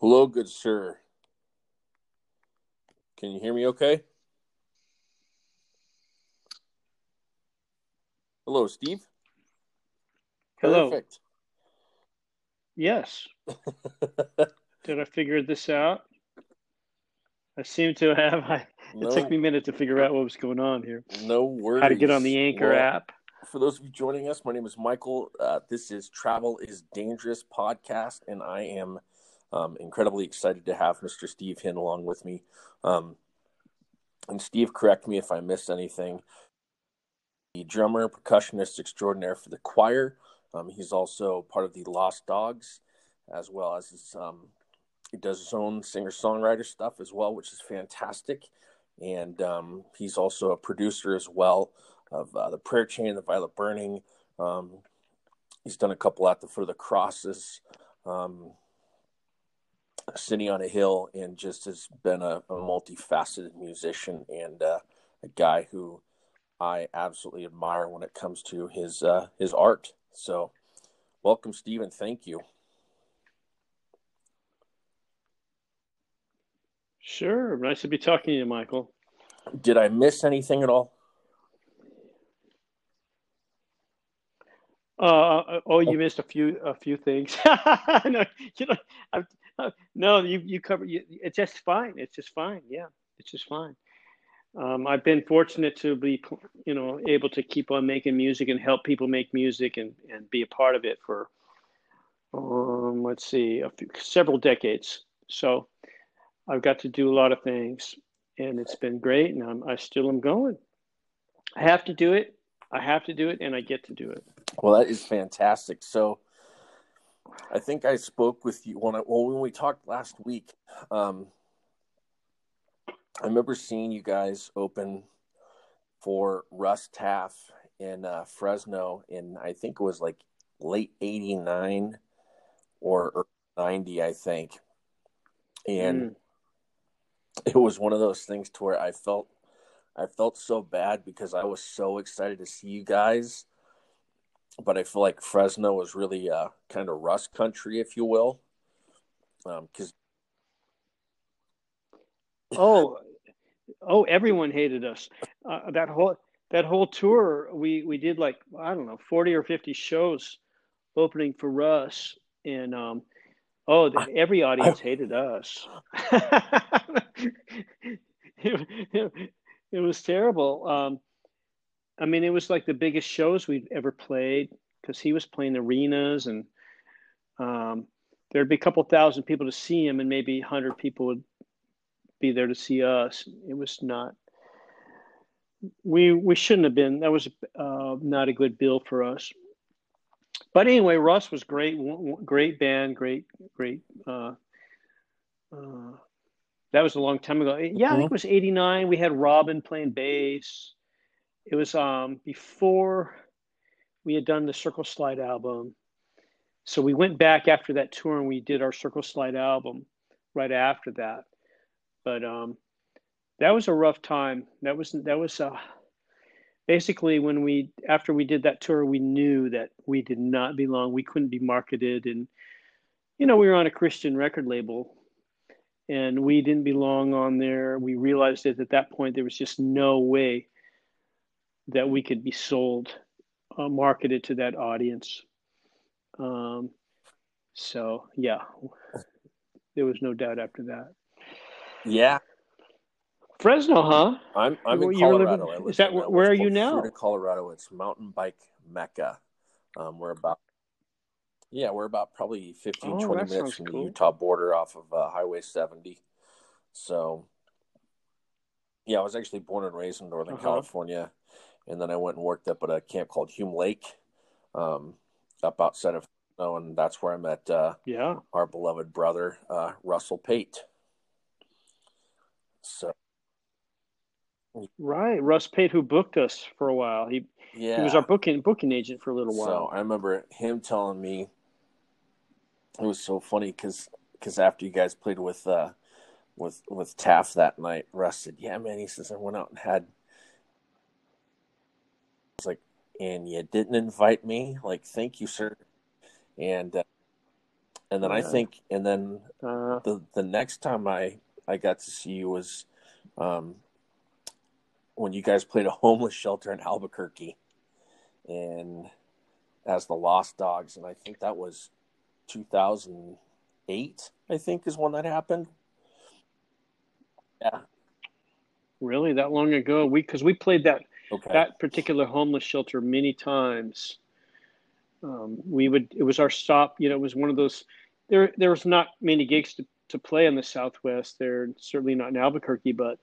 Hello, good sir. Can you hear me okay? Hello, Steve. Hello. Perfect. Yes. Did I figure this out? I seem to have. I, no, it took me a minute to figure out what was going on here. no worries. How to get on the Anchor Well, app. For those of you joining us, my name is Michael. Uh, this is Travel is Dangerous podcast, and I am um, incredibly excited to have Mr. Steve Hindalong with me. Um, and Steve, correct me if I missed anything. The drummer, percussionist extraordinaire for the choir. Um, he's also part of the Lost Dogs, as well as his, um, he does his own singer songwriter stuff as well, which is fantastic. And um, he's also a producer as well of uh, the Prayer Chain, the Violet Burning. Um, he's done a couple at the Foot of the Crosses, um, City on a Hill, and just has been a, a multifaceted musician and uh, a guy who I absolutely admire when it comes to his uh, his art. So, welcome, Stephen. Thank you. Sure. Nice to be talking to you, Michael. Did I miss anything at all? Uh, oh, you missed a few a few things. no, you know, I, I, no, you you cover. You, it's just fine. It's just fine. Yeah, it's just fine. Um, I've been fortunate to be, you know, able to keep on making music and help people make music and, and be a part of it for, um, let's see, few, several decades. So I've got to do a lot of things, and it's been great, and I'm, I still am going. I have to do it. I have to do it, and I get to do it. Well, that is fantastic. So, I think I spoke with you when I, well when we talked last week. Um, I remember seeing you guys open for Russ Taff in uh, Fresno in I think it was like late '89 or '90, I think, and Mm. it was one of those things to where I felt I felt so bad because I was so excited to see you guys, but I feel like Fresno was really uh, kind of rust country, if you will, because Oh, oh, everyone hated us. Uh, that whole that whole tour, we we did like I don't know, forty or fifty shows opening for Russ, and um, oh, the, every audience hated us. it, it, it was terrible. Um, I mean, it was like the biggest shows we've ever played because he was playing arenas, and um, there'd be a couple thousand people to see him, and maybe a hundred people would be there to see us. It was not. We we shouldn't have been. That was uh, not a good bill for us. But anyway, Russ was great. Great band. Great great. Uh, uh, that was a long time ago. Yeah, I think it was '89. We had Robin playing bass. It was um, before we had done the Circle Slide album. So we went back after that tour and we did our Circle Slide album right after that but um, that was a rough time. That was that was uh, basically when we after we did that tour, we knew that we did not belong. We couldn't be marketed, and you know we were on a Christian record label, and we didn't belong on there. We realized that at that point there was just no way that we could be sold, uh, marketed to that audience. Um, so yeah, there was no doubt after that. yeah, Fresno, huh? I'm I'm in You're Colorado. living- is that in, uh, where are you now? Fruita, Colorado. It's mountain bike mecca. Um, we're about yeah, we're about probably 15, Oh, 20 minutes from the. Utah border off of uh, Highway 70. So yeah, I was actually born and raised in Northern Uh-huh. California, and then I went and worked up at a camp called Hume Lake, um, up outside of Fresno, and that's where I met uh, Yeah. our beloved brother uh, Russell Pate. So Right. Russ Pate, who booked us for a while. He yeah, he was our booking booking agent for a little while. So. I remember him telling me it was so funny because because after you guys played with uh, with with Taff that night, Russ said, "Yeah, man," he says, "I went out and had." I was like, "And you didn't invite me?" Like, thank you, sir. And uh, and then I think, and then Uh, the the next time I I got to see you was um, when you guys played a homeless shelter in Albuquerque, and as the Lost Dogs, and I think that was 2008. I think is when that happened. Yeah. really, that long ago? We because we played that Okay. that particular homeless shelter many times. Um, we would it was our stop. You know, it was one of those. There there was not many gigs to, to play in the Southwest. There certainly not in Albuquerque, but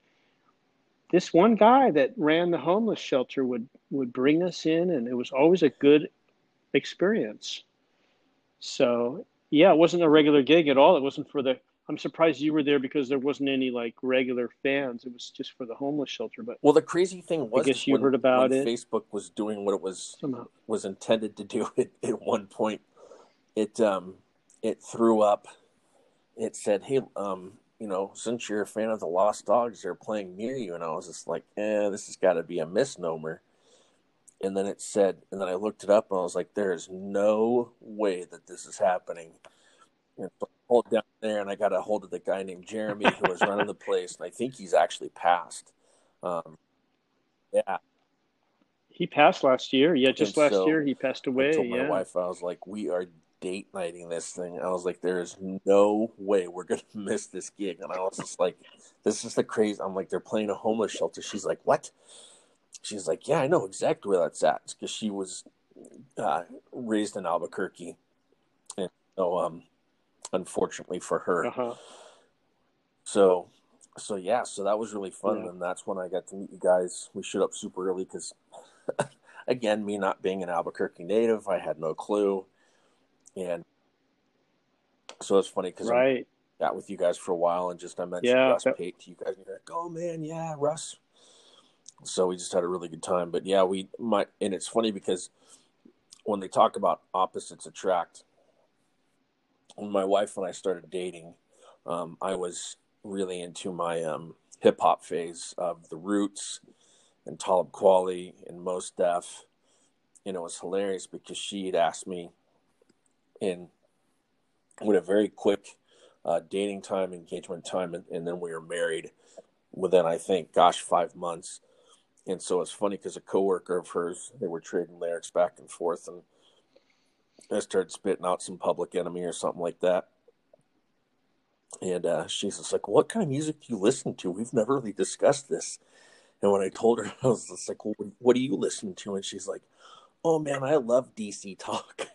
this one guy that ran the homeless shelter would would bring us in, and it was always a good experience. So yeah, it wasn't a regular gig at all. It wasn't for the. I'm surprised you were there because there wasn't any like regular fans. It was just for the homeless shelter. But well, the crazy thing was, I guess you when, heard about it. Facebook was doing what it was somehow, was intended to do it at one point it um it threw up it said hey um you know since you're a fan of the lost dogs they're playing near you and i was just like eh this has got to be a misnomer and then it said and then i looked it up and i was like there is no way that this is happening and pulled down there and i got a hold of the guy named jeremy who was running the place and i think he's actually passed um yeah he passed last year. Yeah, just And last so year he passed I away. told my Yeah. wife, I was like, we are date nighting this thing. I was like, there is no way we're gonna miss this gig. And I was just like, this is the crazy. I'm like, they're playing a homeless shelter. She's like, what? She's like, yeah, I know exactly where that's at because she was uh, raised in Albuquerque, and so um, unfortunately for her, Uh-huh. so so yeah, so that was really fun, Yeah. and that's when I got to meet you guys. We showed up super early because, again, me not being an Albuquerque native, I had no clue, and so it's funny because I Right. got with you guys for a while, and just I mentioned Yeah, Russ that- Pate to you guys, and you're like, "Oh man, yeah, Russ." So we just had a really good time, but yeah, we might, and it's funny because when they talk about opposites attract, when my wife and I started dating, um, I was really into my um, hip hop phase of the Roots and Talib Kweli and Mos Def, and it was hilarious because she had asked me in with a very quick uh, dating time, engagement time, and, and then we were married within I think, gosh, five months. And so it's funny because a coworker of hers, they were trading lyrics back and forth, and I started spitting out some Public Enemy or something like that. And uh, she's just like, "What kind of music do you listen to? We've never really discussed this." And when I told her, I was just like, well, "What do you listen to?" And she's like, "Oh man, I love DC Talk."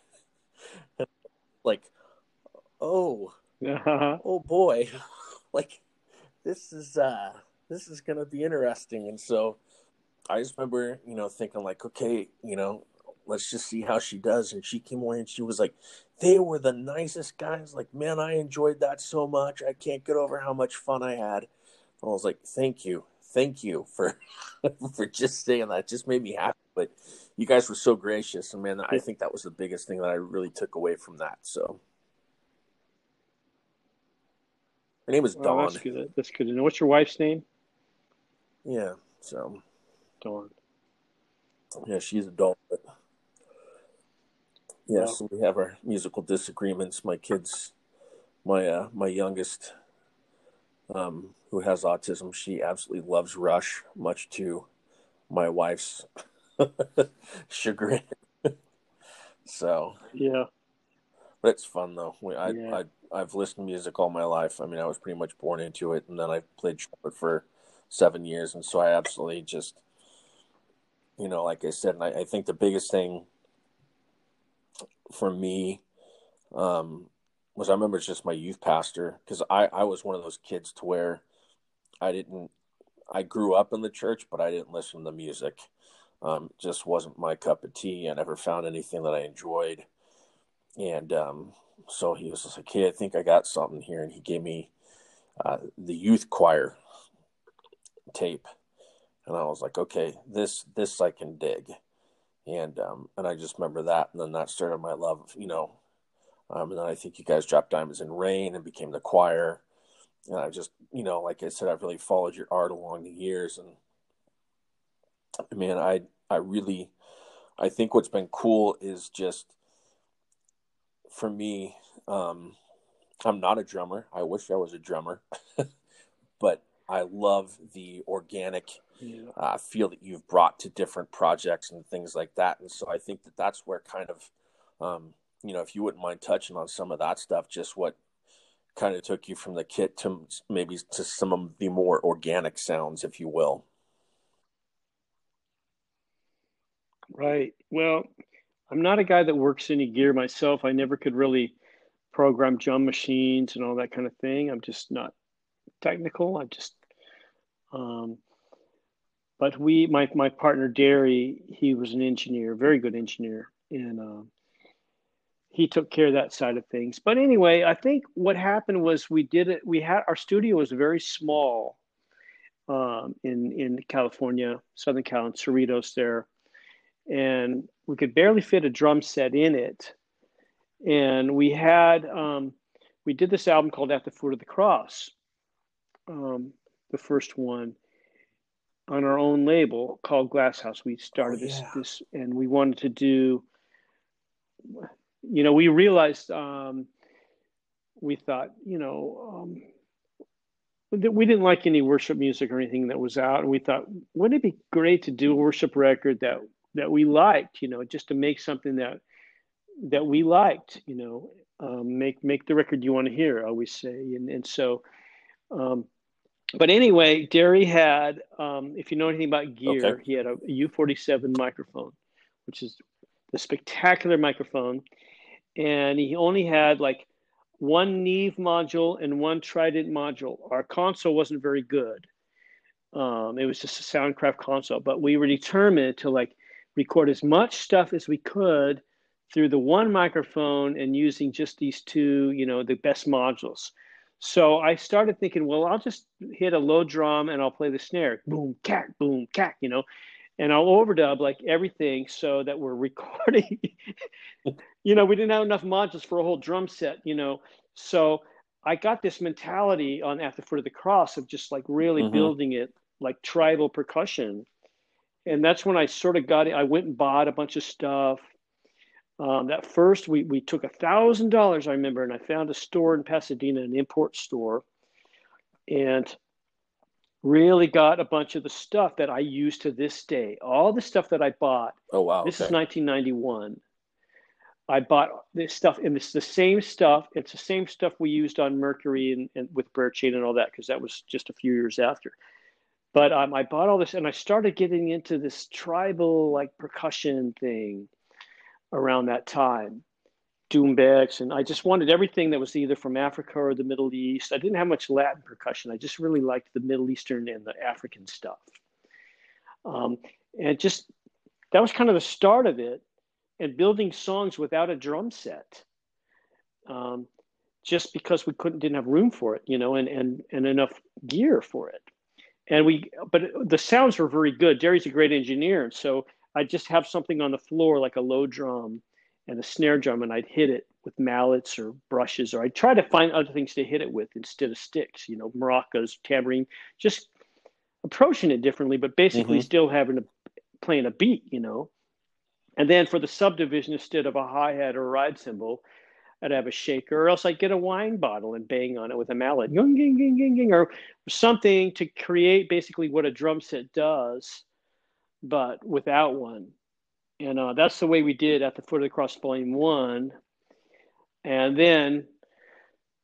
like, oh, Uh-huh. oh boy, like this is uh this is gonna be interesting. And so I just remember, you know, thinking like, okay, you know, let's just see how she does. And she came away and she was like, they were the nicest guys. Like, man, I enjoyed that so much. I can't get over how much fun I had. I was like, thank you, thank you for for just saying that. It just made me happy. But you guys were so gracious, and man, I think that was the biggest thing that I really took away from that. So. Her name is Well, Dawn. that's good. That's good know. What's your wife's name? Yeah, so Dawn. yeah, she's a doll. But yeah, Wow. we have our musical disagreements. My kids, my uh, my youngest, um, who has autism, she absolutely loves Rush, much to my wife's chagrin. so, Yeah. but it's fun though. We, I, Yeah. I I've listened to music all my life. I mean, I was pretty much born into it, and then I played trumpet for seven years, and so I absolutely just, you know, like I said, and I, I think the biggest thing for me um, was I remember it's just my youth pastor because I I was one of those kids to where I didn't I grew up in the church, but I didn't listen to music. Um, just wasn't my cup of tea. I never found anything that I enjoyed, and um, so he was just like, "Hey, I think I got something here," and he gave me uh, the youth choir tape, and I was like, "Okay, this this I can dig," and um, and I just remember that, and then that started my love, you know, um, and then I think you guys dropped Diamonds and Rain and became the choir, and I just, you know, like I said, I've really followed your art along the years, and man, I I really, I think what's been cool is just for me, um, I'm not a drummer. I wish I was a drummer, but I love the organic yeah. uh, feel that you've brought to different projects and things like that. And so I think that that's where kind of, um, you know, if you wouldn't mind touching on some of that stuff, just what kind of took you from the kit to maybe to some of the more organic sounds, if you will. Right. Well, I'm not a guy that works any gear myself. I never could really program drum machines and all that kind of thing. I'm just not technical. I just, um, but we, my my partner Derri, he was an engineer, very good engineer, and uh, he took care of that side of things. But anyway, I think what happened was we did it. We had our studio was very small um, in in California, Southern Cal, and Cerritos there, and we could barely fit a drum set in it. And we had um, we did this album called At the Foot of the Cross, um, the first one on our own label called Glass House. We started oh, yeah. this this, and we wanted to do. You know, we realized um, we thought, you know, um, we didn't like any worship music or anything that was out, and we thought, wouldn't it be great to do a worship record that that we liked, you know, just to make something that that we liked, you know, um, make make the record you want to hear. I always say, and and so, um, but anyway, Derri had, um, if you know anything about gear, okay. he had a U forty seven microphone, which is a spectacular microphone, and he only had like one Neve module and one Trident module. Our console wasn't very good. Um, it was just a Soundcraft console, but we were determined to like record as much stuff as we could through the one microphone and using just these two, you know, the best modules. So I started thinking, well, I'll just hit a low drum and I'll play the snare, boom, cack, boom, cack, you know, and I'll overdub like everything so that we're recording. you know, we didn't have enough modules for a whole drum set, you know. So I got this mentality on At the Foot of the Cross of just like really mm-hmm. building it like tribal percussion and that's when I sort of got it. I went and bought a bunch of stuff. Um, that first, we we took a thousand dollars, I remember, and I found a store in Pasadena, an import store, and really got a bunch of the stuff that I use to this day. All the stuff that I bought. Oh wow! This okay. is 1991. I bought this stuff, and it's the same stuff. It's the same stuff we used on Mercury and, and with Prayer Chain and all that, because that was just a few years after. But um, I bought all this and I started getting into this tribal like percussion thing around that time, doumbeks, and I just wanted everything that was either from Africa or the Middle East. I didn't have much Latin percussion. I just really liked the Middle Eastern and the African stuff. Um, and just that was kind of the start of it, and building songs without a drum set. Um, just because we couldn't didn't have room for it, you know, and and and enough gear for it and we but the sounds were very good Derri's a great engineer so i'd just have something on the floor like a low drum and a snare drum and i'd hit it with mallets or brushes or i'd try to find other things to hit it with instead of sticks you know maracas tambourine just approaching it differently but basically mm-hmm. still having to playing a beat you know and then for the subdivision instead of a hi-hat or a ride cymbal I'd have a shaker, or else I'd get a wine bottle and bang on it with a mallet, ging, ging, ging, ging, or something to create basically what a drum set does, but without one. And uh, that's the way we did at the foot of the cross volume one. And then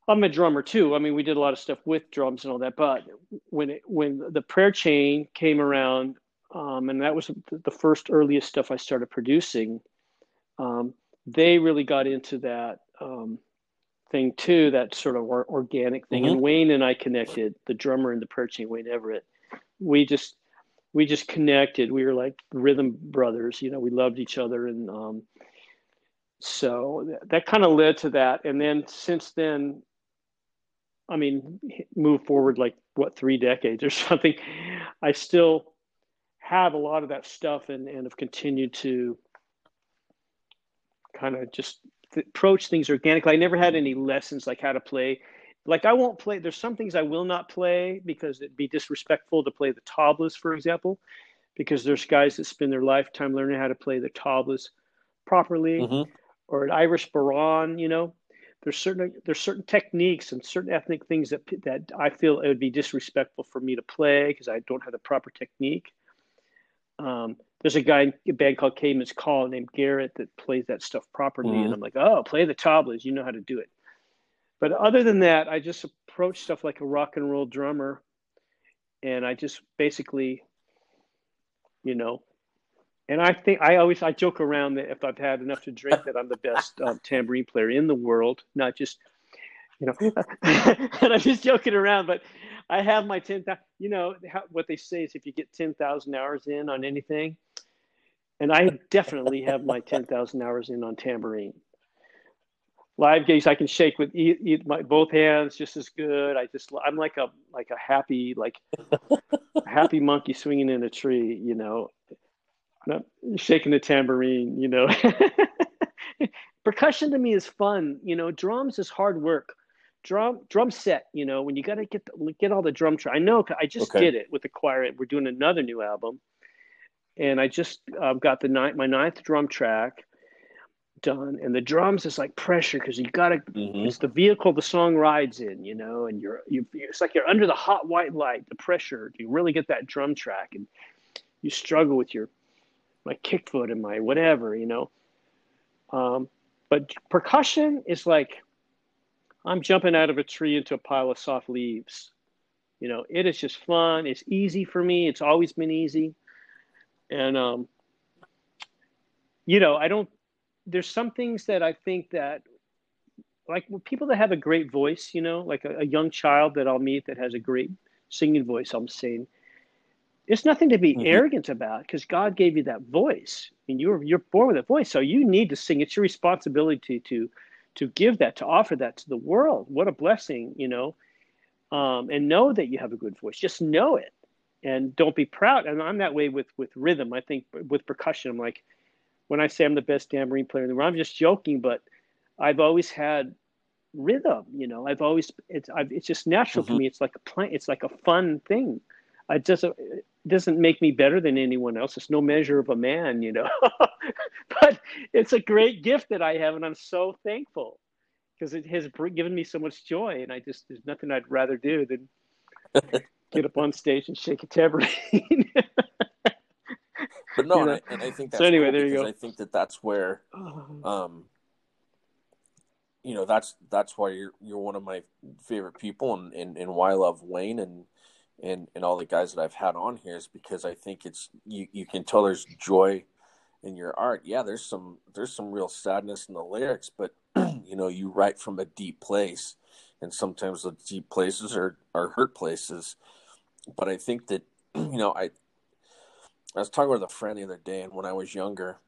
I'm a drummer too. I mean, we did a lot of stuff with drums and all that. But when it, when the prayer chain came around, um, and that was the first earliest stuff I started producing, um, they really got into that um, thing too, that sort of organic thing. Mm-hmm. And Wayne and I connected, the drummer and the prayer chain, Wayne Everett. We just we just connected. We were like rhythm brothers, you know. We loved each other, and um, so that, that kind of led to that. And then since then, I mean, move forward like what three decades or something. I still have a lot of that stuff, and and have continued to kind of just approach things organically. I never had any lessons like how to play. Like I won't play. There's some things I will not play because it'd be disrespectful to play the tablas, for example, because there's guys that spend their lifetime learning how to play the tablas properly, mm-hmm. or an Irish bodhrán. you know. there's certain there's certain techniques and certain ethnic things that that I feel it would be disrespectful for me to play because I don't have the proper technique. Um, there's a guy in a band called Caedmon's Call named Garrett that plays that stuff properly, mm-hmm. and I'm like, oh, play the tablas, you know how to do it. But other than that, I just approach stuff like a rock and roll drummer, and I just basically, you know, and I think I always I joke around that if I've had enough to drink, that I'm the best um, tambourine player in the world, not just, you know, and I'm just joking around. But I have my ten thousand. You know how, what they say is if you get ten thousand hours in on anything, and I definitely have my ten thousand hours in on tambourine. Live gigs, I can shake with e- e- my both hands just as good. I just I'm like a like a happy like happy monkey swinging in a tree, you know no, shaking the tambourine, you know. Percussion to me is fun. You know, drums is hard work. Drum drum set, you know, when you got to get the, get all the drum track. I know I just okay. did it with the choir. We're doing another new album, and I just uh, got the ninth, my ninth drum track done, and the drums is like pressure because you got to. Mm-hmm. It's the vehicle the song rides in, you know, and you're you. It's like you're under the hot white light, the pressure. You really get that drum track, and you struggle with your my kick foot and my whatever, you know. Um, but percussion is like I'm jumping out of a tree into a pile of soft leaves. You know, it is just fun. It's easy for me. It's always been easy. And, um, you know, I don't, there's some things that I think that, like people that have a great voice, you know, like a, a young child that I'll meet that has a great singing voice, I'm saying, it's nothing to be mm-hmm. arrogant about because God gave you that voice, and you're you're born with a voice, so you need to sing. It's your responsibility to to give that, to offer that to the world. What a blessing, you know, um, and know that you have a good voice. Just know it, and don't be proud. And I'm that way with with rhythm. I think with percussion, I'm like, when I say I'm the best damn tambourine player in the world, I'm just joking, but I've always had rhythm. You know, I've always it's I've, it's just natural mm-hmm. to me. It's like a plant. It's like a fun thing. I just doesn't make me better than anyone else. It's no measure of a man, you know. but it's a great gift that I have, and I'm so thankful because it has given me so much joy. And I just there's nothing I'd rather do than get up on stage and shake a tambourine. but no, and, I, and, I, think that's so. Anyway, cool there you go. I think that that's where, um, you know, that's that's why you're you're one of my favorite people, and and, and why I love Wayne and and and all the guys that I've had on here is because I think it's you you can tell there's joy in your art. Yeah, there's some there's some real sadness in the lyrics, but you know you write from a deep place, and sometimes the deep places are are hurt places. But I think that you know I I was talking with a friend the other day, and when I was younger,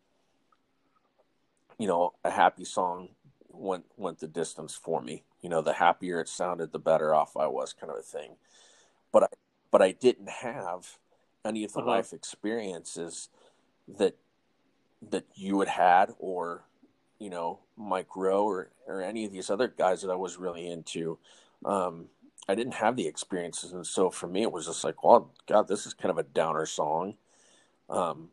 you know, a happy song went went the distance for me. You know, the happier it sounded, the better off I was, kind of a thing. But I but I didn't have any of the uh-huh. life experiences that that you had had or you know Mike Roe or or any of these other guys that I was really into. Um, I didn't have the experiences, and so for me, it was just like, well, God, this is kind of a downer song, um,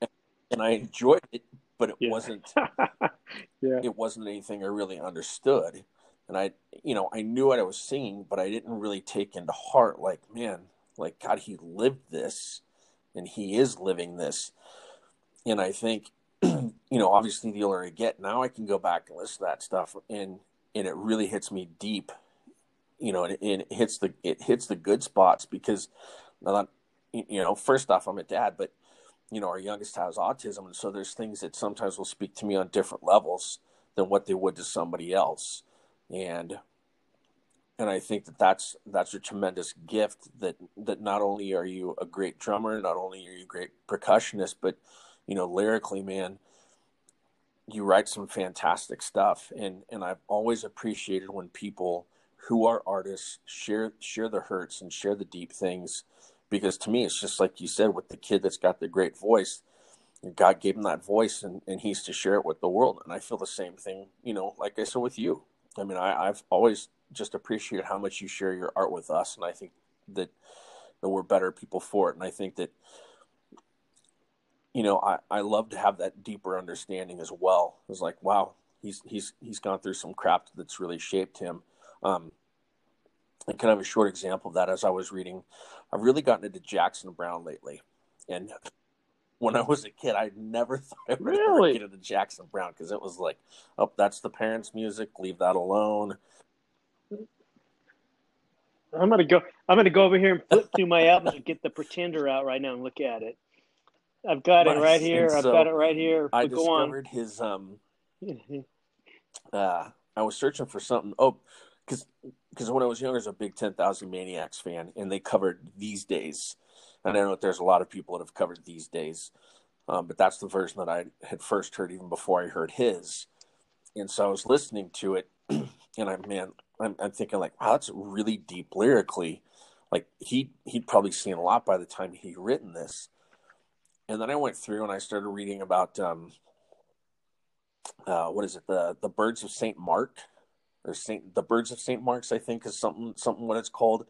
and, and I enjoyed it, but it yeah. wasn't. yeah. It wasn't anything I really understood and I, you know, I knew what I was singing, but I didn't really take into heart, like, man, like God, he lived this, and he is living this, and I think, you know, obviously the older I get, now I can go back and listen to that stuff, and and it really hits me deep, you know, and, and it hits the it hits the good spots because, not, you know, first off, I'm a dad, but you know, our youngest has autism, and so there's things that sometimes will speak to me on different levels than what they would to somebody else. And and I think that that's that's a tremendous gift that that not only are you a great drummer, not only are you a great percussionist, but you know lyrically, man, you write some fantastic stuff, and and I've always appreciated when people who are artists share share the hurts and share the deep things, because to me it's just like you said with the kid that's got the great voice. God gave him that voice, and, and he's to share it with the world. And I feel the same thing, you know, like I said with you I mean, I, I've always just appreciated how much you share your art with us, and I think that that we're better people for it. And I think that you know, I, I love to have that deeper understanding as well. It's like, wow, he's he's he's gone through some crap that's really shaped him. Um, and kind of a short example of that, as I was reading, I've really gotten into Jackson Browne lately, and when I was a kid, I never thought I would really? ever get into Jackson Browne because it was like, oh, that's the parents' music. Leave that alone. I'm gonna go. I'm gonna go over here and flip through my albums and get the Pretender out right now and look at it. I've got it right here. I've got it right here. I discovered on. his um. uh, I was searching for something. Oh, because because when I was younger, I was a big Ten Thousand Maniacs fan, and they covered these days. And I know that there's a lot of people that have covered these days, um, but that's the version that I had first heard even before I heard his. And so I was listening to it, and I man, I'm, I'm thinking like, wow, that's really deep lyrically. Like he he'd probably seen a lot by the time he written this. And then I went through and I started reading about um, uh, what is it the the birds of Saint Mark or Saint the birds of Saint Mark's I think is something something what it's called.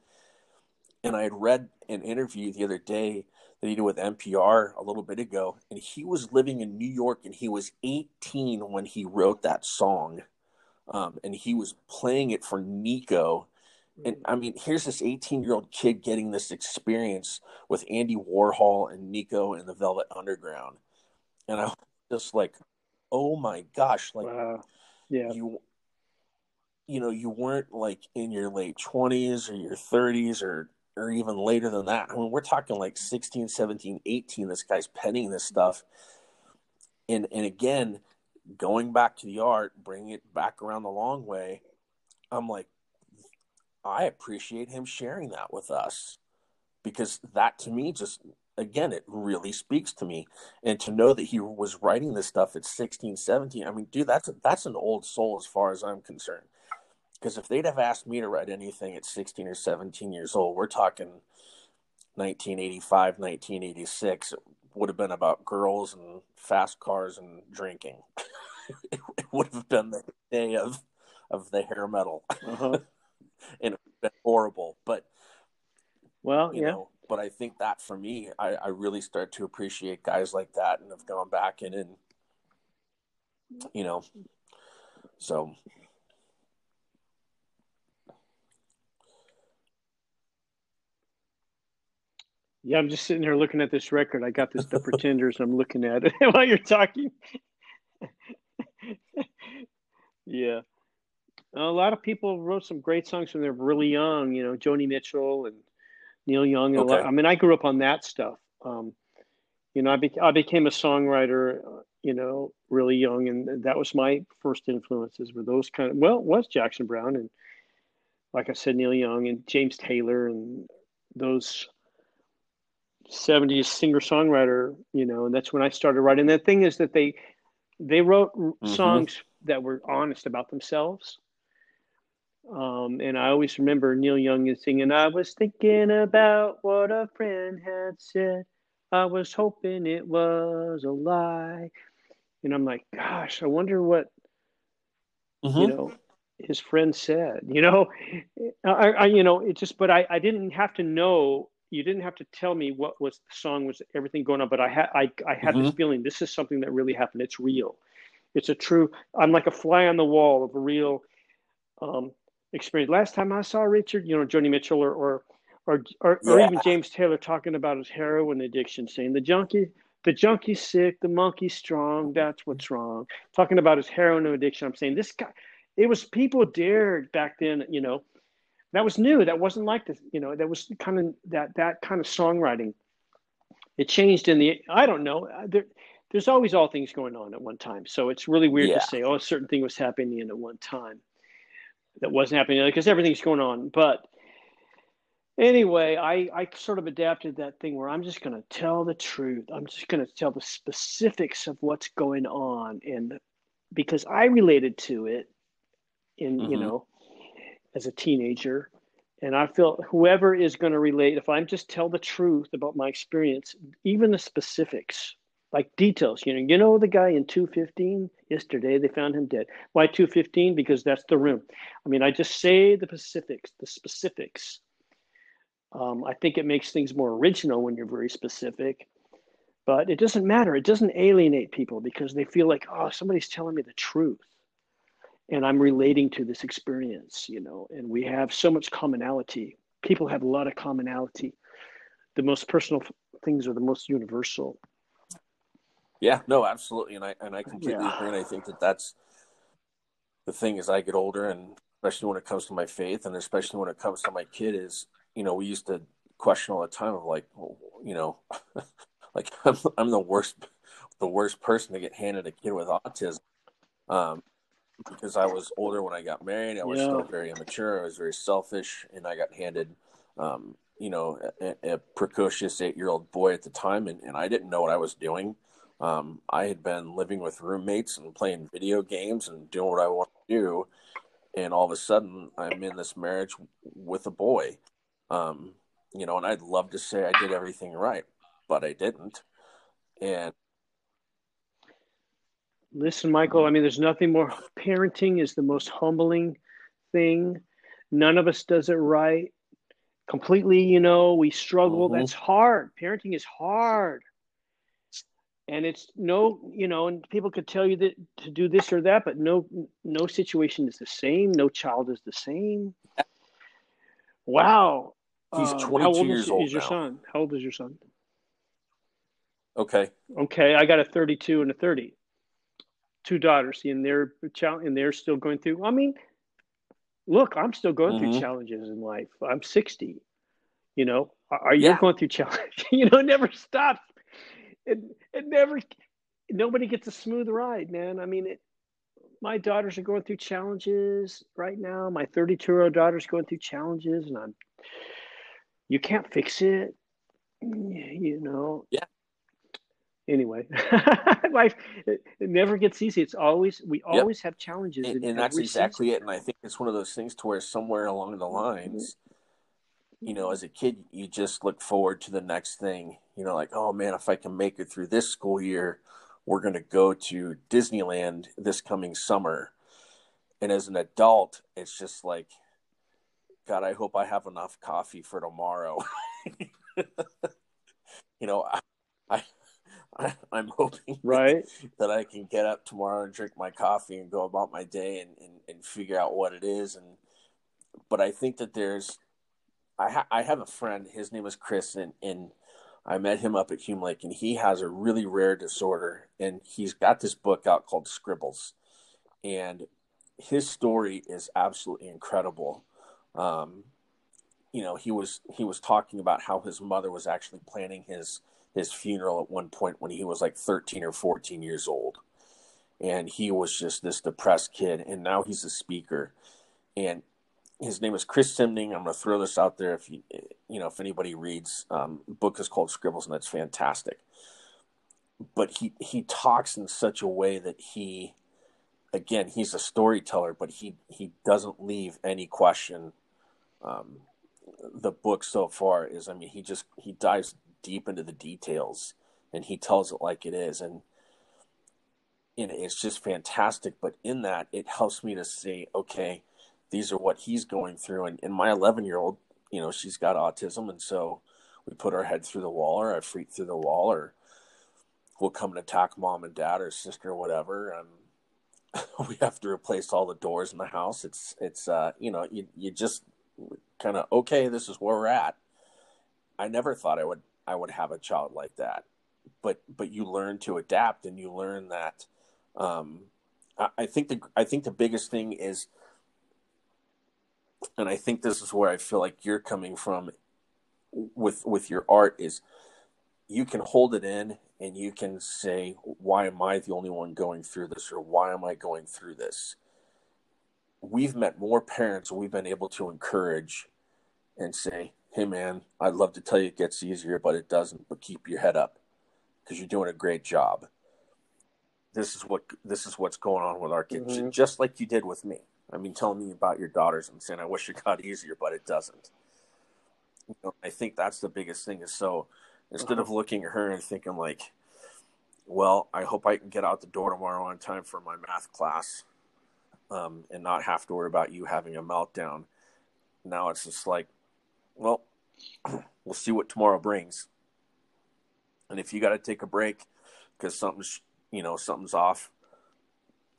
And I had read an interview the other day that he did with NPR a little bit ago, and he was living in New York and he was 18 when he wrote that song um, and he was playing it for Nico. And I mean, here's this 18 year old kid getting this experience with Andy Warhol and Nico and the Velvet Underground, and I was just like, oh my gosh, like, wow. yeah, you, you know, you weren't like in your late 20s or your 30s or or even later than that. I mean, we're talking like 16, 17, 18. This guy's penning this stuff, and and again, going back to the art, bringing it back around the long way, I'm like, I appreciate him sharing that with us because that to me just again it really speaks to me and to know that he was writing this stuff at 16 17 i mean dude that's that's an old soul as far as i'm concerned because if they'd have asked me to write anything at 16 or 17 years old we're talking 1985 1986 it would have been about girls and fast cars and drinking it, would have been the day of of the hair metal, uh-huh. and it been horrible. But well, you yeah. know, but I think that for me, I, I really start to appreciate guys like that, and have gone back in and you know, so Yeah, I'm just sitting here looking at this record. I got this The Pretenders. I'm looking at it while you're talking. yeah. A lot of people wrote some great songs when they're really young, you know, Joni Mitchell and Neil Young. And okay. I mean, I grew up on that stuff. Um, you know, I, be- I became a songwriter, uh, you know, really young. And that was my first influences were those kind of, well, was Jackson Browne And like I said, Neil Young and James Taylor and those 70s singer songwriter, you know, and that's when I started writing. The thing is that they, they wrote mm-hmm. songs that were honest about themselves. Um, and I always remember Neil Young is singing, I was thinking about what a friend had said. I was hoping it was a lie. And I'm like, gosh, I wonder what, mm-hmm. you know, his friend said, you know, I, I, you know, it just, but I, I didn't have to know you didn't have to tell me what was the song was everything going on but i had i, I had mm-hmm. this feeling this is something that really happened it's real it's a true i'm like a fly on the wall of a real um, experience last time i saw richard you know joni mitchell or or or, or, yeah. or even james taylor talking about his heroin addiction saying the junkie the junkie's sick the monkey's strong that's what's wrong talking about his heroin addiction i'm saying this guy it was people dared back then you know that was new. That wasn't like this, you know, that was kind of that that kind of songwriting. It changed in the I don't know. Uh, there, there's always all things going on at one time. So it's really weird yeah. to say, oh, a certain thing was happening at one time that wasn't happening because everything's going on. But anyway, I, I sort of adapted that thing where I'm just going to tell the truth. I'm just going to tell the specifics of what's going on. And because I related to it in, mm-hmm. you know, as a teenager. And I feel whoever is going to relate, if I'm just tell the truth about my experience, even the specifics, like details, you know, you know the guy in 215 yesterday, they found him dead. Why 215? Because that's the room. I mean, I just say the specifics, the specifics. Um, I think it makes things more original when you're very specific, but it doesn't matter. It doesn't alienate people because they feel like, oh, somebody's telling me the truth. And I'm relating to this experience, you know, and we have so much commonality. People have a lot of commonality. The most personal things are the most universal. Yeah, no, absolutely, and I and I completely Yeah. agree. And I think that that's the thing as I get older, and especially when it comes to my faith, and especially when it comes to my kid, is you know we used to question all the time of like, well, you know, like I'm I'm the worst the worst person to get handed a kid with autism, um, because I was older when I got married. I was Yeah. still very immature. I was very selfish, and I got handed, um, you know, a, a precocious eight year old boy at the time, and, and I didn't know what I was doing. Um, I had been living with roommates and playing video games and doing what I want to do, and all of a sudden I'm in this marriage with a boy. Um, you know, and I'd love to say I did everything right, but I didn't. And Listen, Michael, I mean, there's nothing more. Parenting is the most humbling thing. None of us does it right. Completely, you know, we struggle. Mhm. That's hard. Parenting is hard. And it's no, you know, and people could tell you that to do this or that, but no, no situation is the same. No child is the same. Wow. He's Um, 22 how old years is, old is your now. son? How old is your son? okay, Okay, I got a 32 and a 30. Two daughters, and they're and they're still going through. I mean, look, I'm still going Mhm. through challenges in life. I'm 60. You know, are are you Yeah. going through challenges? you know, it never stops. It it never. Nobody gets a smooth ride, man. I mean, it, my daughters are going through challenges right now. My 32 year old daughter's going through challenges, and I'm. You can't fix it. You know, Yeah. Anyway life it, it never gets easy it's always we always have challenges and, and that's exactly season. it. And I think it's one of those things to where somewhere along the mm-hmm. lines, you know, as a kid, you just look forward to the next thing. You know, like, oh man, if I can make it through this school year, we're going to go to Disneyland this coming summer. And as an adult, it's just like, God, I hope I have enough coffee for tomorrow. you know, I, I, I'm hoping right that I can get up tomorrow and drink my coffee and go about my day and, and, and figure out what it is. And but I think that there's, I ha- I have a friend. His name is Chris, and and I met him up at Hume Lake, and he has a really rare disorder, and he's got this book out called Scribbles, and his story is absolutely incredible. Um, you know, he was he was talking about how his mother was actually planning his his funeral at one point when he was like 13 or 14 years old. And he was just this depressed kid and now he's a speaker. And his name is chris simning. I'm going to throw this out there if you you know if anybody reads um, book is called scribbles and it's fantastic. But he he talks in such a way that he again he's a storyteller but he he doesn't leave any question. Um, the book so far is i mean he just he dives deep into the details and he tells it like it is. And it's just fantastic. But in that it helps me to say okay these are what he's going through. And, and my 11 year old you know she's got autism. And so we put our head through the wall or i freak through the wall or we'll come and attack mom and dad or sister or whatever. And we have to replace all the doors in the house. It's it's uh you know you, you just kind of okay this is where we're at. I never thought i would i would have a child like that. But but you learn to adapt and you learn that um I, I think the i think the biggest thing is and i think this is where i feel like you're coming from with with your art is you can hold it in and you can say why am i the only one going through this or why am i going through this? We've met more parents we've been able to encourage and say hey man i'd love to tell you it gets easier but it doesn't. But keep your head up because you're doing a great job. This is what this is what's going on with our kids Mhm. just like you did with me. I mean telling me about your daughters. And saying i wish it got easier but it doesn't. You know, i think that's the biggest thing is so instead of looking at her and thinking like well i hope i can get out the door tomorrow on time for my math class um, and not have to worry about you having a meltdown. Now it's just like well we'll see what tomorrow brings and if you got to take a break because something's you know something's off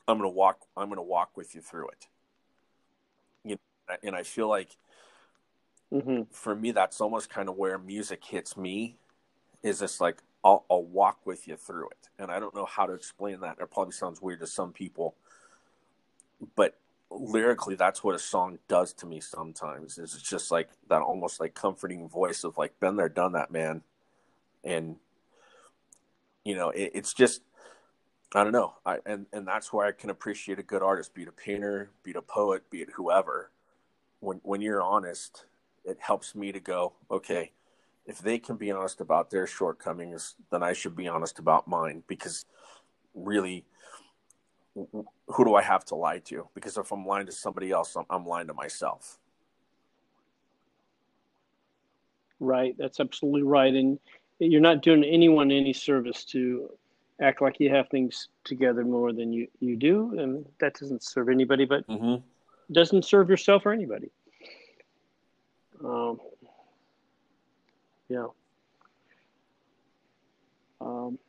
I'm gonna walk. I'm gonna walk with you through it. You know, and I feel like hmm for me, that's almost kind of where music hits me. Is this like I'll, I'll walk with you through it, and I don't know how to explain that. It probably sounds weird to some people, but lyrically, that's what a song does to me. Sometimes is it's just like that almost like comforting voice of like been there, done that, man, and you know it, it's just I don't know. I and and that's where I can appreciate a good artist, be it a painter, be it a poet, be it whoever. When when you're honest, it helps me to go, okay, if they can be honest about their shortcomings, then I should be honest about mine because really who do I have to lie to? Because if I'm lying to somebody else, I'm, I'm lying to myself. Right. That's absolutely right. And you're not doing anyone any service to act like you have things together more than you, you do. And that doesn't serve anybody, but Mm-hmm. doesn't serve yourself or anybody. Um, yeah. Um,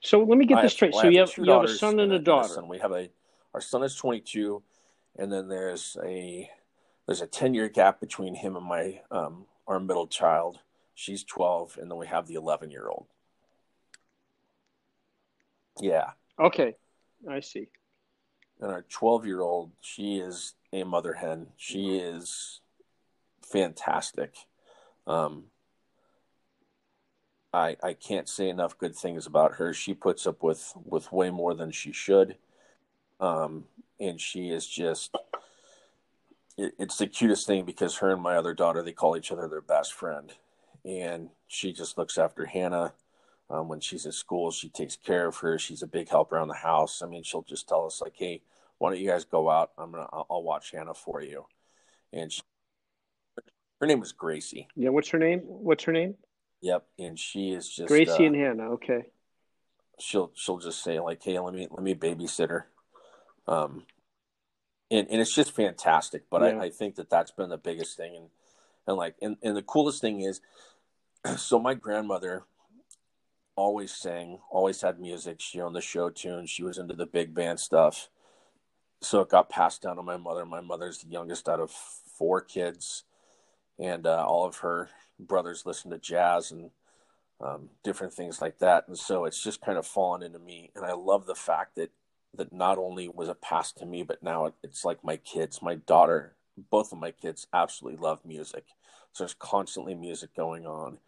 so let me get I this have, straight. well, so you have you have a son and a and daughter. son. We have a our son is 22, and then there's a there's a 10 year gap between him and my um, our middle child. She's 12, and then we have the 11 year old. Yeah, Okay, I see. and our 12 year old, she is a mother hen. She is fantastic. Um, I I can't say enough good things about her. She puts up with with way more than she should. Um, and she is just it, it's the cutest thing because her and my other daughter they call each other their best friend, and she just looks after Hannah. Um, when she's at school, she takes care of her. She's a big help around the house. I mean, she'll just tell us like, "Hey, why don't you guys go out? I'm gonna I'll, I'll watch Hannah for you." And she, her name is Gracie. Yeah, what's her name? What's her name? Yep, and she is just Gracie uh, and Hannah. Okay. she'll she'll just say like, "Hey, let me let me babysit her," um, and and it's just fantastic. But Yeah. I, I think that that's been the biggest thing, and and like and and the coolest thing is, so my grandmother always sang, always had music. She owned the show tune. She was into the big band stuff. So it got passed down to my mother. My mother's the youngest out of four kids, and uh, all of her brothers listen to jazz and um, different things like that. And so it's just kind of fallen into me. And I love the fact that that not only was it passed to me, but now it, it's like my kids, my daughter, both of my kids absolutely love music. So there's constantly music going on.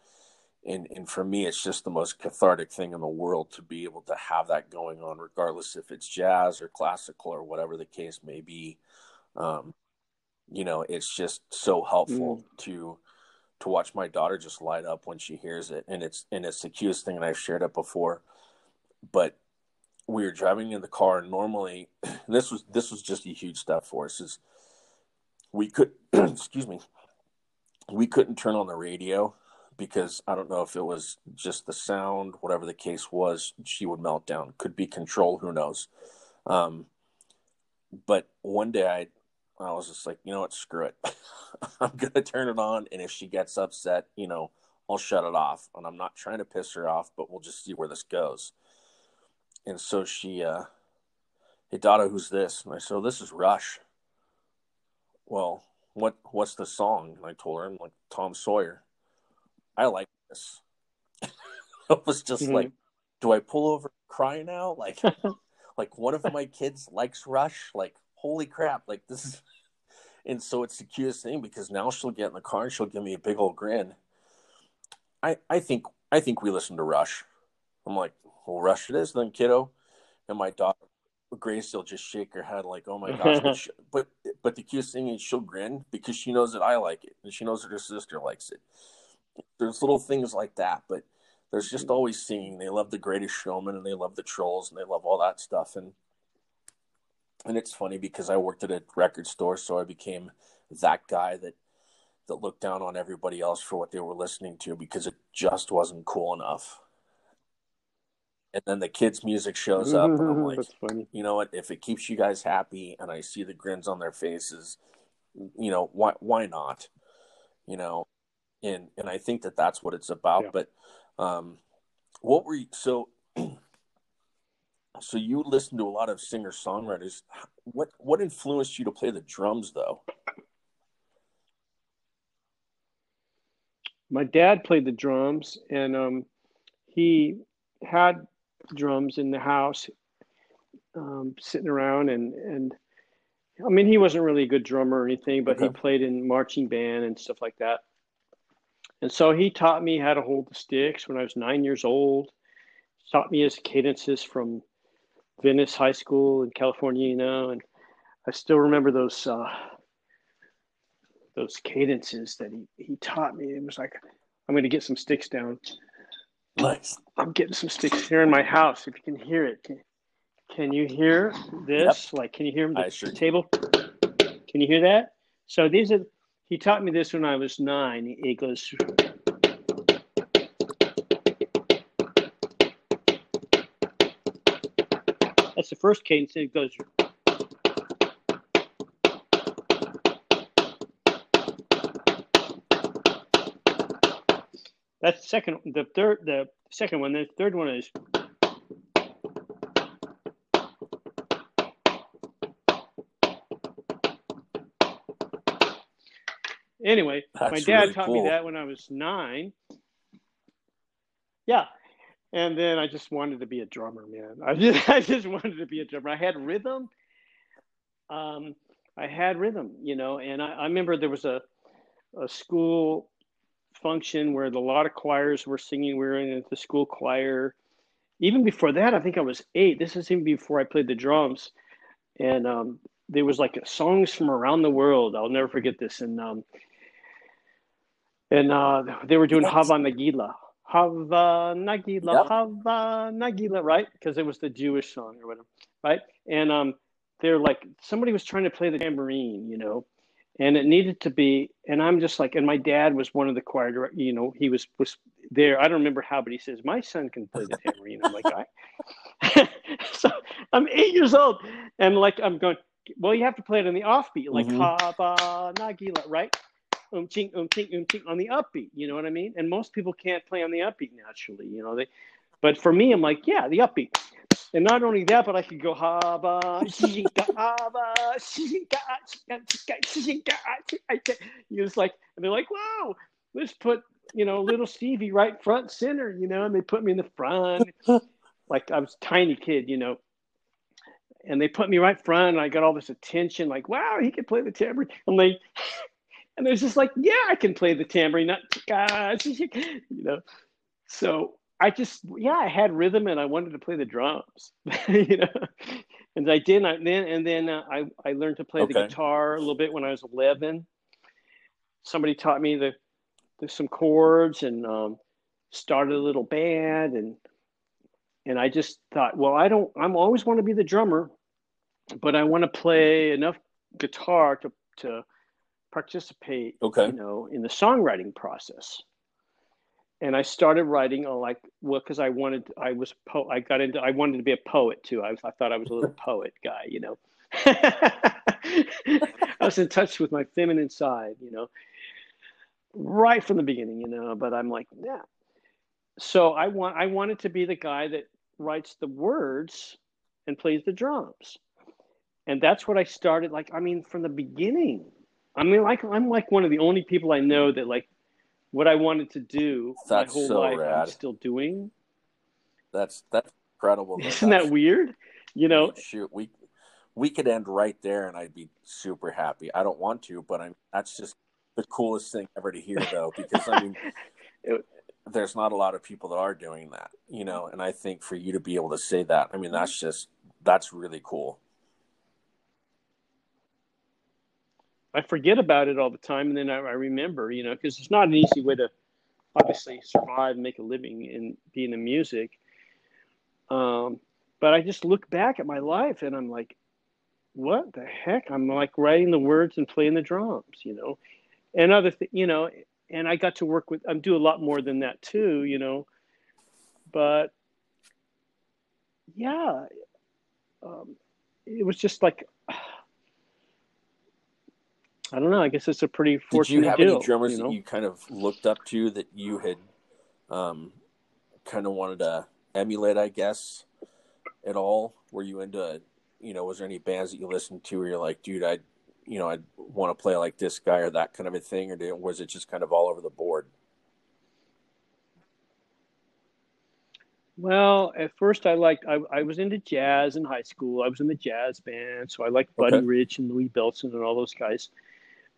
And, and for me, it's just the most cathartic thing in the world to be able to have that going on, regardless if it's jazz or classical or whatever the case may be. Um, you know, it's just so helpful to to watch my daughter just light up when she hears it and it's and it's the cutest thing and i've shared it before. But we were driving in the car and normally this was this was just a huge step for us is we could excuse me we couldn't turn on the radio because i don't know if it was just the sound whatever the case was she would melt down. Could be control who knows? Um, but one day i I was just like, you know what, screw it. I'm gonna turn it on, and if she gets upset, you know, I'll shut it off. And I'm not trying to piss her off, but we'll just see where this goes. And so she, uh, hey Dada, who's this? And I said, oh, this is Rush. Well, what what's the song? And I told her, I'm like Tom Sawyer. I like this. I was just Mhm. like, do I pull over and cry now? Like, like one of my kids likes Rush. Like, holy crap! Like this is, and so it's the cutest thing because now she'll get in the car and she'll give me a big old grin. I I think I think we listen to Rush. I'm like, well, Rush it is then, kiddo. And my daughter Grace will just shake her head like, oh my gosh. But she, but, but the cutest thing is she'll grin because she knows that I like it and she knows that her sister likes it. There's little things like that, but there's just mm. always singing. They love the Greatest Showman and they love the Trolls and they love all that stuff. And and it's funny because I worked at a record store, so I became that guy that that looked down on everybody else for what they were listening to because it just wasn't cool enough. And then the kids' music shows up, and I'm like, you know what? If it keeps you guys happy, and I see the grins on their faces, you know why? Why not? You know, and and I think that that's what it's about. Yeah. But um, what were you? So So you listen to a lot of singer songwriters. What what influenced you to play the drums though? My dad played the drums, and um, he had drums in the house, um, sitting around, and and I mean he wasn't really a good drummer or anything, but okay. he played in marching band and stuff like that. And so he taught me how to hold the sticks when I was nine years old. Taught me his cadences from Venice High School in California, you know, and I still remember those uh, those cadences that he, he taught me. It was like, I'm going to get some sticks down. Nice. I'm getting some sticks here in my house. If you can hear it, can, can you hear this? Yep. Like, can you hear the sure table? Can you hear that? So these are. He taught me this when I was nine. He goes. The first cadence. It goes. That's the second. The third. The second one. The third one is. Anyway, That's my dad really taught cool. me that when I was nine. Yeah, and then I just wanted to be a drummer, man. I just, I just wanted to be a drummer. I had rhythm. Um, I had rhythm, you know, and I, I remember there was a, a school function where a lot of choirs were singing. We were in the school choir. Even before that, I think I was eight. This is even before I played the drums. And um, there was like songs from around the world. I'll never forget this. And um, and uh, they were doing Hava Nagila. Hava Nagila, yep. Hava Nagila, right? Because it was the Jewish song or whatever, right? And um, they're like, somebody was trying to play the tambourine, you know, and it needed to be, and I'm just like, and my dad was one of the choir directors, you know, he was, was there. I don't remember how, but he says, my son can play the tambourine. I'm like, I, so I'm eight years old and like, I'm going, well, you have to play it in the offbeat, like mm-hmm. Hava Nagila, right? Um ching um ching um ching on the upbeat. You know what I mean? And most people can't play on the upbeat naturally. You know they, but for me, I'm like, yeah, the upbeat. And not only that, but I could go haba, you just like, and they're like, wow, let's put, you know, little Stevie right front center, you know, and they put me in the front, like I was tiny kid, you know, and they put me right front, and I got all this attention, like, wow, he could play the tambourine. I'm like, and it's just like, yeah, I can play the tambourine, not you know. So I just, yeah, I had rhythm, and I wanted to play the drums, you know. And I did, and then and then uh, I I learned to play okay. the guitar a little bit when I was 11. Somebody taught me the, the some chords and um, started a little band, and and I just thought, well, I don't, I'm always want to be the drummer, but I want to play enough guitar to to participate, okay. you know, in the songwriting process. And I started writing uh, like well because I wanted I was po- I got into I wanted to be a poet too. I, I thought I was a little poet guy, you know. I was in touch with my feminine side, you know, right from the beginning, you know. But I'm like, yeah. So I want I wanted to be the guy that writes the words and plays the drums, and that's what I started. Like I mean, from the beginning, I mean, like I'm like one of the only people I know that like what I wanted to do that's my whole so life rad. I'm still doing. That's that's incredible. Isn't that weird? You know, shoot, we we could end right there, and I'd be super happy. I don't want to, but I'm. That's just the coolest thing ever to hear, though, because I mean, it, there's not a lot of people that are doing that, you know. And I think for you to be able to say that, I mean, that's just that's really cool. I forget about it all the time, and then I, I remember, you know, because it's not an easy way to obviously survive and make a living in being in music. Um, but I just look back at my life and I'm like, what the heck? I'm like writing the words and playing the drums, you know, and other, th- you know, and I got to work with, I'm do a lot more than that too, you know, but yeah, um, it was just like, I don't know. I guess it's a pretty fortunate Did you have deal, any drummers you know? that you kind of looked up to that you had um, kind of wanted to emulate? I guess. at all? Were you into, you know, was there any bands that you listened to where you're like, dude, I, you know, I want to play like this guy or that kind of a thing, or did, was it just kind of all over the board? Well, at first I liked I, I was into jazz in high school. I was in the jazz band, so I liked Buddy okay. Rich and Louie Bellson and all those guys.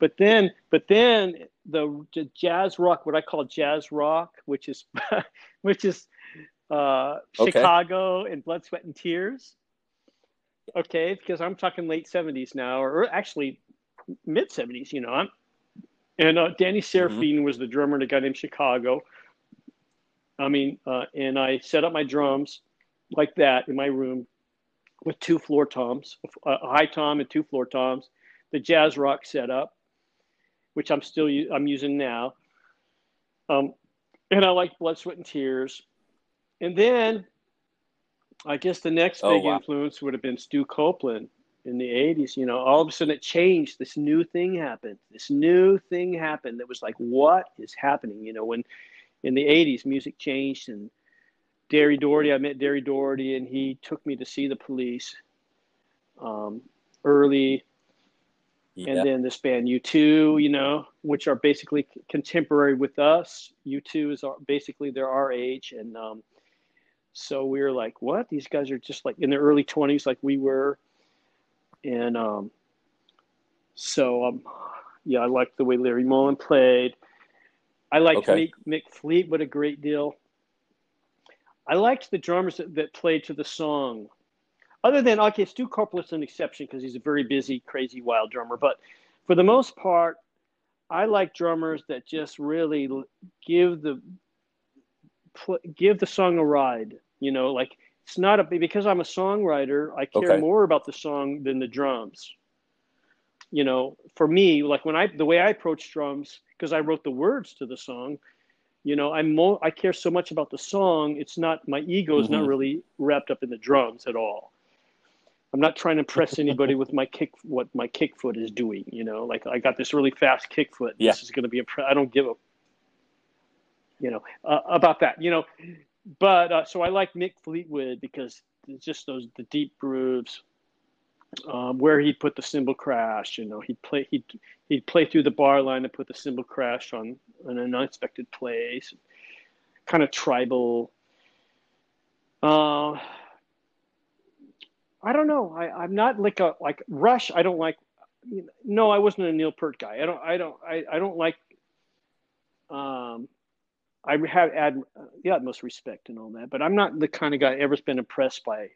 But then, but then the, the jazz rock, what I call jazz rock, which is which is uh, okay. Chicago and Blood, Sweat, and Tears. Okay, because I'm talking late '70s now, or actually mid '70s. You know, I'm, and uh, Danny. Seraphine mm-hmm. was the drummer in a guy named Chicago. I mean, uh, and I set up my drums like that in my room with two floor toms, a high tom and two floor toms, the jazz rock setup, which I'm still I'm using now. Um, and I like Blood, Sweat, and Tears. And then I guess the next oh, big wow. influence would have been Stu Copeland in the 80s. You know, all of a sudden it changed. This new thing happened. This new thing happened that was like, what is happening? You know, when in the 80s music changed and Derri Daugherty, I met Derri Daugherty and he took me to see the police um, early yeah. and then this band U2, you know, which are basically contemporary with us. U2 is our, basically they're our age, and um, so we were like, "What? These guys are just like in their early 20s, like we were." And um, so, um, yeah, I liked the way Larry Mullen played. I liked okay. Mick, Mick Fleetwood a great deal. I liked the drummers that, that played to the song other than okay, Stu Copeland's an exception because he's a very busy, crazy, wild drummer. But for the most part, I like drummers that just really give the give the song a ride. You know, like it's not a because I'm a songwriter. I care okay. more about the song than the drums. You know, for me, like when I the way I approach drums because I wrote the words to the song. You know, I'm mo- I care so much about the song. It's not my ego is mm-hmm. not really wrapped up in the drums at all. I'm not trying to impress anybody with my kick, what my kick foot is doing. You know, like I got this really fast kick foot. Yeah. This is going to be a. I don't give a. You know uh, about that. You know, but uh, so I like Mick Fleetwood because it's just those the deep grooves. Um, where he'd put the cymbal crash, you know, he'd play he'd he'd play through the bar line and put the cymbal crash on, on an unexpected place, kind of tribal. Uh, I don't know. I, I'm not like a like Rush. I don't like. No, I wasn't a Neil Peart guy. I don't. I don't. I, I don't like. Um, I have had the utmost respect and all that, but I'm not the kind of guy ever's been impressed by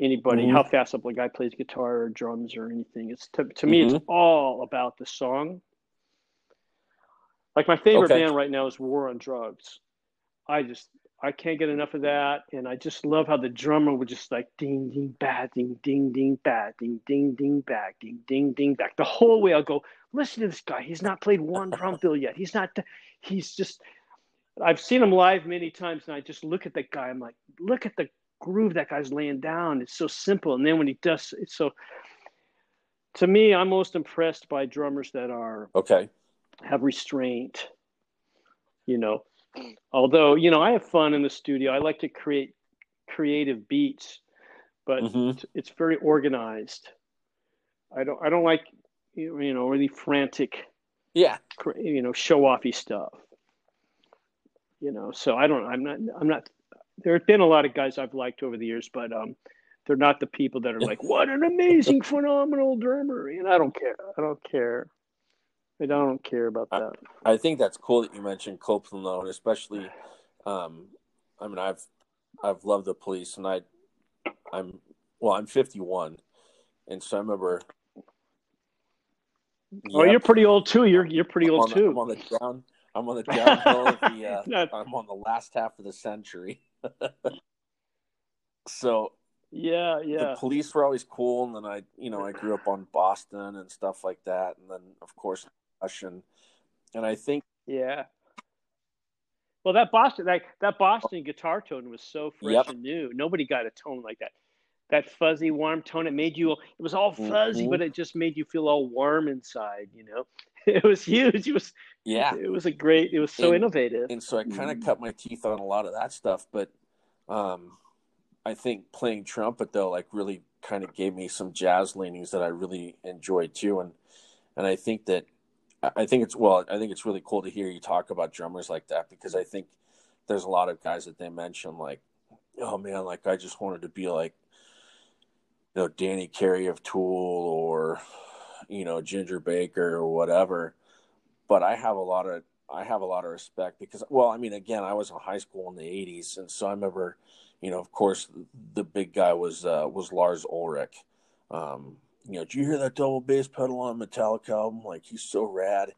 anybody mm-hmm. how fast up a guy plays guitar or drums or anything. It's to to me, mm-hmm. it's all about the song. Like my favorite okay. band right now is War on Drugs. I just I can't get enough of that. And I just love how the drummer would just like ding, ding, bat, ding, ding, ding, bat, ding, ding, ding, back, ding, ding, ding, back. The whole way I'll go, listen to this guy. He's not played one drum fill yet. He's not, he's just, I've seen him live many times and I just look at that guy. I'm like, look at the groove that guy's laying down. It's so simple. And then when he does, it's so, to me, I'm most impressed by drummers that are, okay, have restraint, you know, Although, you know, I have fun in the studio. I like to create creative beats, but mm-hmm. it's very organized. I don't I don't like you know really frantic yeah you know show offy stuff you know so i don't i'm not i'm not there have been a lot of guys i've liked over the years but um they're not the people that are like what an amazing phenomenal drummer and i don't care i don't care I don't care about that. I, I think that's cool that you mentioned Copeland, though, and especially, um, I mean, I've I've loved the police, and I, I'm well, I'm 51, and so I remember. Oh, yep, you're pretty old too. You're you're pretty old too. The, I'm on the down. I'm on the downhill of the. Uh, I'm on the last half of the century. so yeah, yeah. The police were always cool, and then I, you know, I grew up on Boston and stuff like that, and then of course Russian, and I think yeah. Well, that Boston that that Boston guitar tone was so fresh yep. and new. Nobody got a tone like that. That fuzzy, warm tone. It made you. It was all fuzzy, mm-hmm. but it just made you feel all warm inside. You know, it was huge. It was yeah. It was a great. It was so and, innovative. And so I kind of mm-hmm. cut my teeth on a lot of that stuff, but um, I think playing trumpet though, like really kind of gave me some jazz leanings that I really enjoyed too, and and I think that I think it's well, I think it's really cool to hear you talk about drummers like that because I think there's a lot of guys that they mention like, oh man, like I just wanted to be like, you know, Danny Carey of Tool or you know Ginger Baker or whatever. But I have a lot of I have a lot of respect because well, I mean, again, I was in high school in the '80s, and so I remember, you know, of course, the big guy was uh, was Lars Ulrich. Um, you know, did you hear that double bass pedal on Metallica album? Like he's so rad.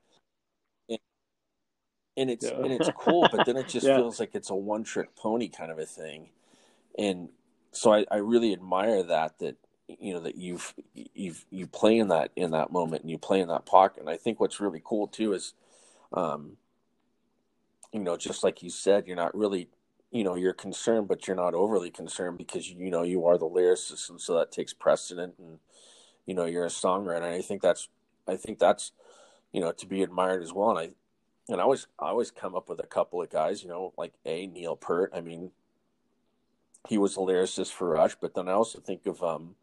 And, and it's yeah. and it's cool, but then it just yeah. feels like it's a one trick pony kind of a thing. And so I, I really admire that that you know that you've you've you play in that in that moment and you play in that pocket. And I think what's really cool too is um you know, just like you said, you're not really you know you're concerned but you're not overly concerned because you know you are the lyricist and so that takes precedent and you know you're a songwriter and i think that's i think that's you know to be admired as well and i and i always i always come up with a couple of guys you know like a neil peart i mean he was a lyricist for rush but then i also think of um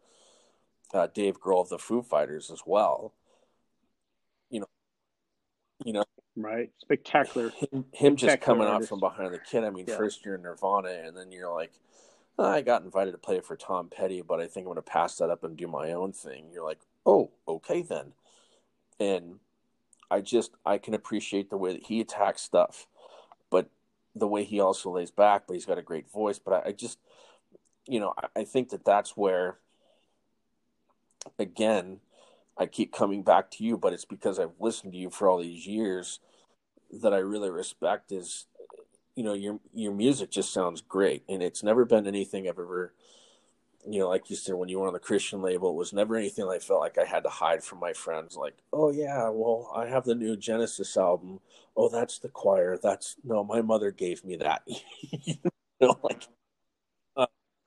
uh, dave grohl of the foo fighters as well. You know you know. Right. Spectacular him, him just coming out from behind the kid i mean yeah. first you're nirvana and then you're like I got invited to play for Tom Petty, but I think I'm going to pass that up and do my own thing. You're like, oh, okay then. And I just, I can appreciate the way that he attacks stuff, but the way he also lays back, but he's got a great voice. But I, I just, you know, I, I think that that's where, again, I keep coming back to you, but it's because I've listened to you for all these years that I really respect is you know your your music just sounds great. And it's never been anything i've ever you know like you said when you were on the christian label it was never anything i felt like i had to hide from my friends. Like oh yeah well i have the new genesis album. Oh that's the choir. That's no my mother gave me that. You know like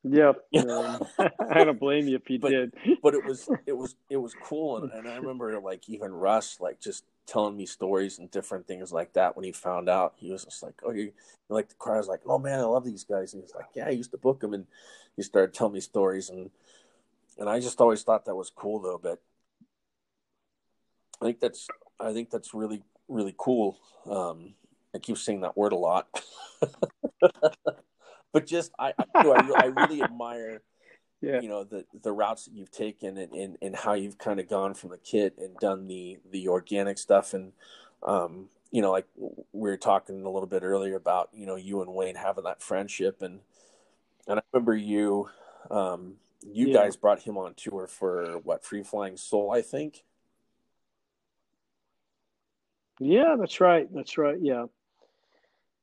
Yep. Um, I don't blame you if you but, did. but it was it was it was cool. And, and I remember like even Russ like just telling me stories and different things like that when he found out. He was just like, Oh you like the crowd was like, Oh man, I love these guys and he's like, Yeah, I used to book them and he started telling me stories and and I just always thought that was cool though, but I think that's I think that's really, really cool. Um I keep saying that word a lot. but just I I, I, I really admire yeah. you know the the routes that you've taken and, and, and how you've kind of gone from the kit and done the the organic stuff and um you know like we were talking a little bit earlier about you know you and Wayne having that friendship and and I remember you um you yeah. guys brought him on tour for what free flying soul I think yeah that's right that's right yeah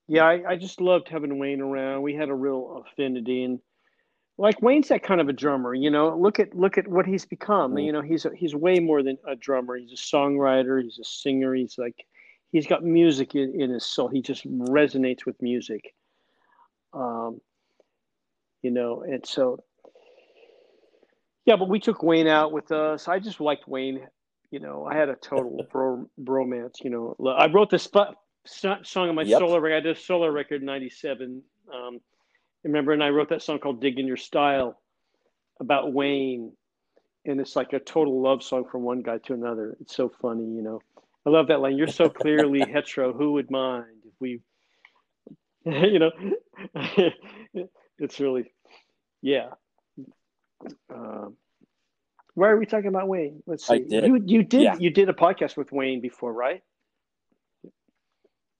yeah, I, I just loved having Wayne around. We had a real affinity, and like Wayne's that kind of a drummer. You know, look at look at what he's become. Mm. You know, he's a, he's way more than a drummer. He's a songwriter. He's a singer. He's like he's got music in, in his soul. He just resonates with music. Um, you know, and so yeah, but we took Wayne out with us. I just liked Wayne. You know, I had a total bro- bromance. You know, I wrote this song on my yep. solo record. I did a solo record in '97. Um, remember, and I wrote that song called "Dig in Your Style" about Wayne, and it's like a total love song from one guy to another. It's so funny, you know. I love that line. You're so clearly hetero. Who would mind if we, you know, it's really, yeah. Um, why are we talking about Wayne? Let's see. You you did yeah. you did a podcast with Wayne before, right?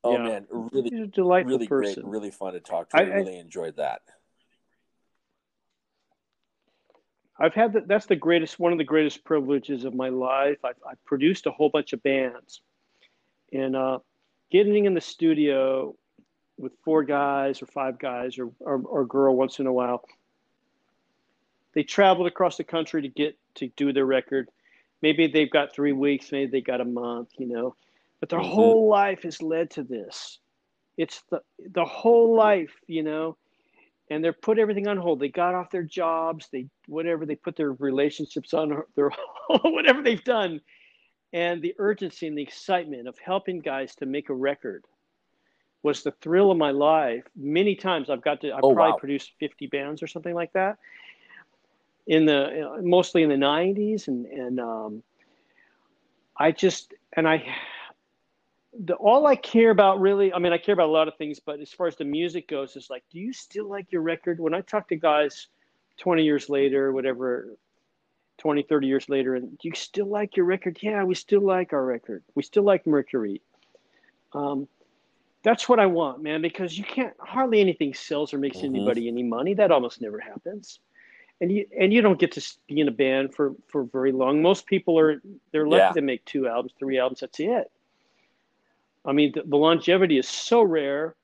Oh yeah. man, really, He's a delightful really person. great, really fun to talk to. I, I really enjoyed that. I've had that. That's the greatest, one of the greatest privileges of my life. I've, I've produced a whole bunch of bands, and uh, getting in the studio with four guys or five guys or, or or girl once in a while. They traveled across the country to get to do their record. Maybe they've got three weeks. Maybe they got a month. You know, but their mm-hmm. whole life has led to this. It's the the whole life, you know, and they're put everything on hold. They got off their jobs, they whatever they put their relationships on their whatever they've done, and the urgency and the excitement of helping guys to make a record was the thrill of my life. Many times I've got to, I've Oh, probably wow. produced 50 bands or something like that in the, mostly in the 90s. And, and, um, I just, and I, the, all I care about really, I mean, I care about a lot of things, but as far as the music goes, is like, do you still like your record? When I talk to guys 20 years later, whatever, 20, 30 years later, and do you still like your record? Yeah, we still like our record. We still like Mercury. Um, that's what I want, man, because you can't hardly anything sells or makes Mhm. anybody any money. That almost never happens. And you and you don't get to be in a band for for very long. Most people are they're lucky Yeah. to make two albums, three albums. That's it. I mean, the, the longevity is so rare.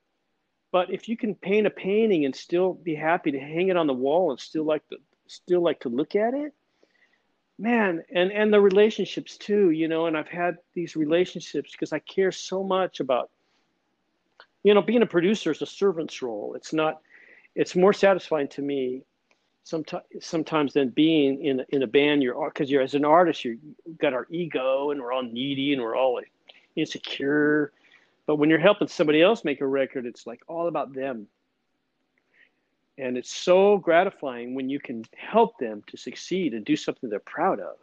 But if you can paint a painting and still be happy to hang it on the wall and still like to still like to look at it, man, and and the relationships too, you know. And I've had these relationships because I care so much about, you know, being a producer is a servant's role. It's not. It's more satisfying to me sometimes sometimes than being in in a band you're because you're as an artist you have got our ego and we're all needy and we're all like, insecure but when you're helping somebody else make a record it's like all about them and it's so gratifying when you can help them to succeed and do something they're proud of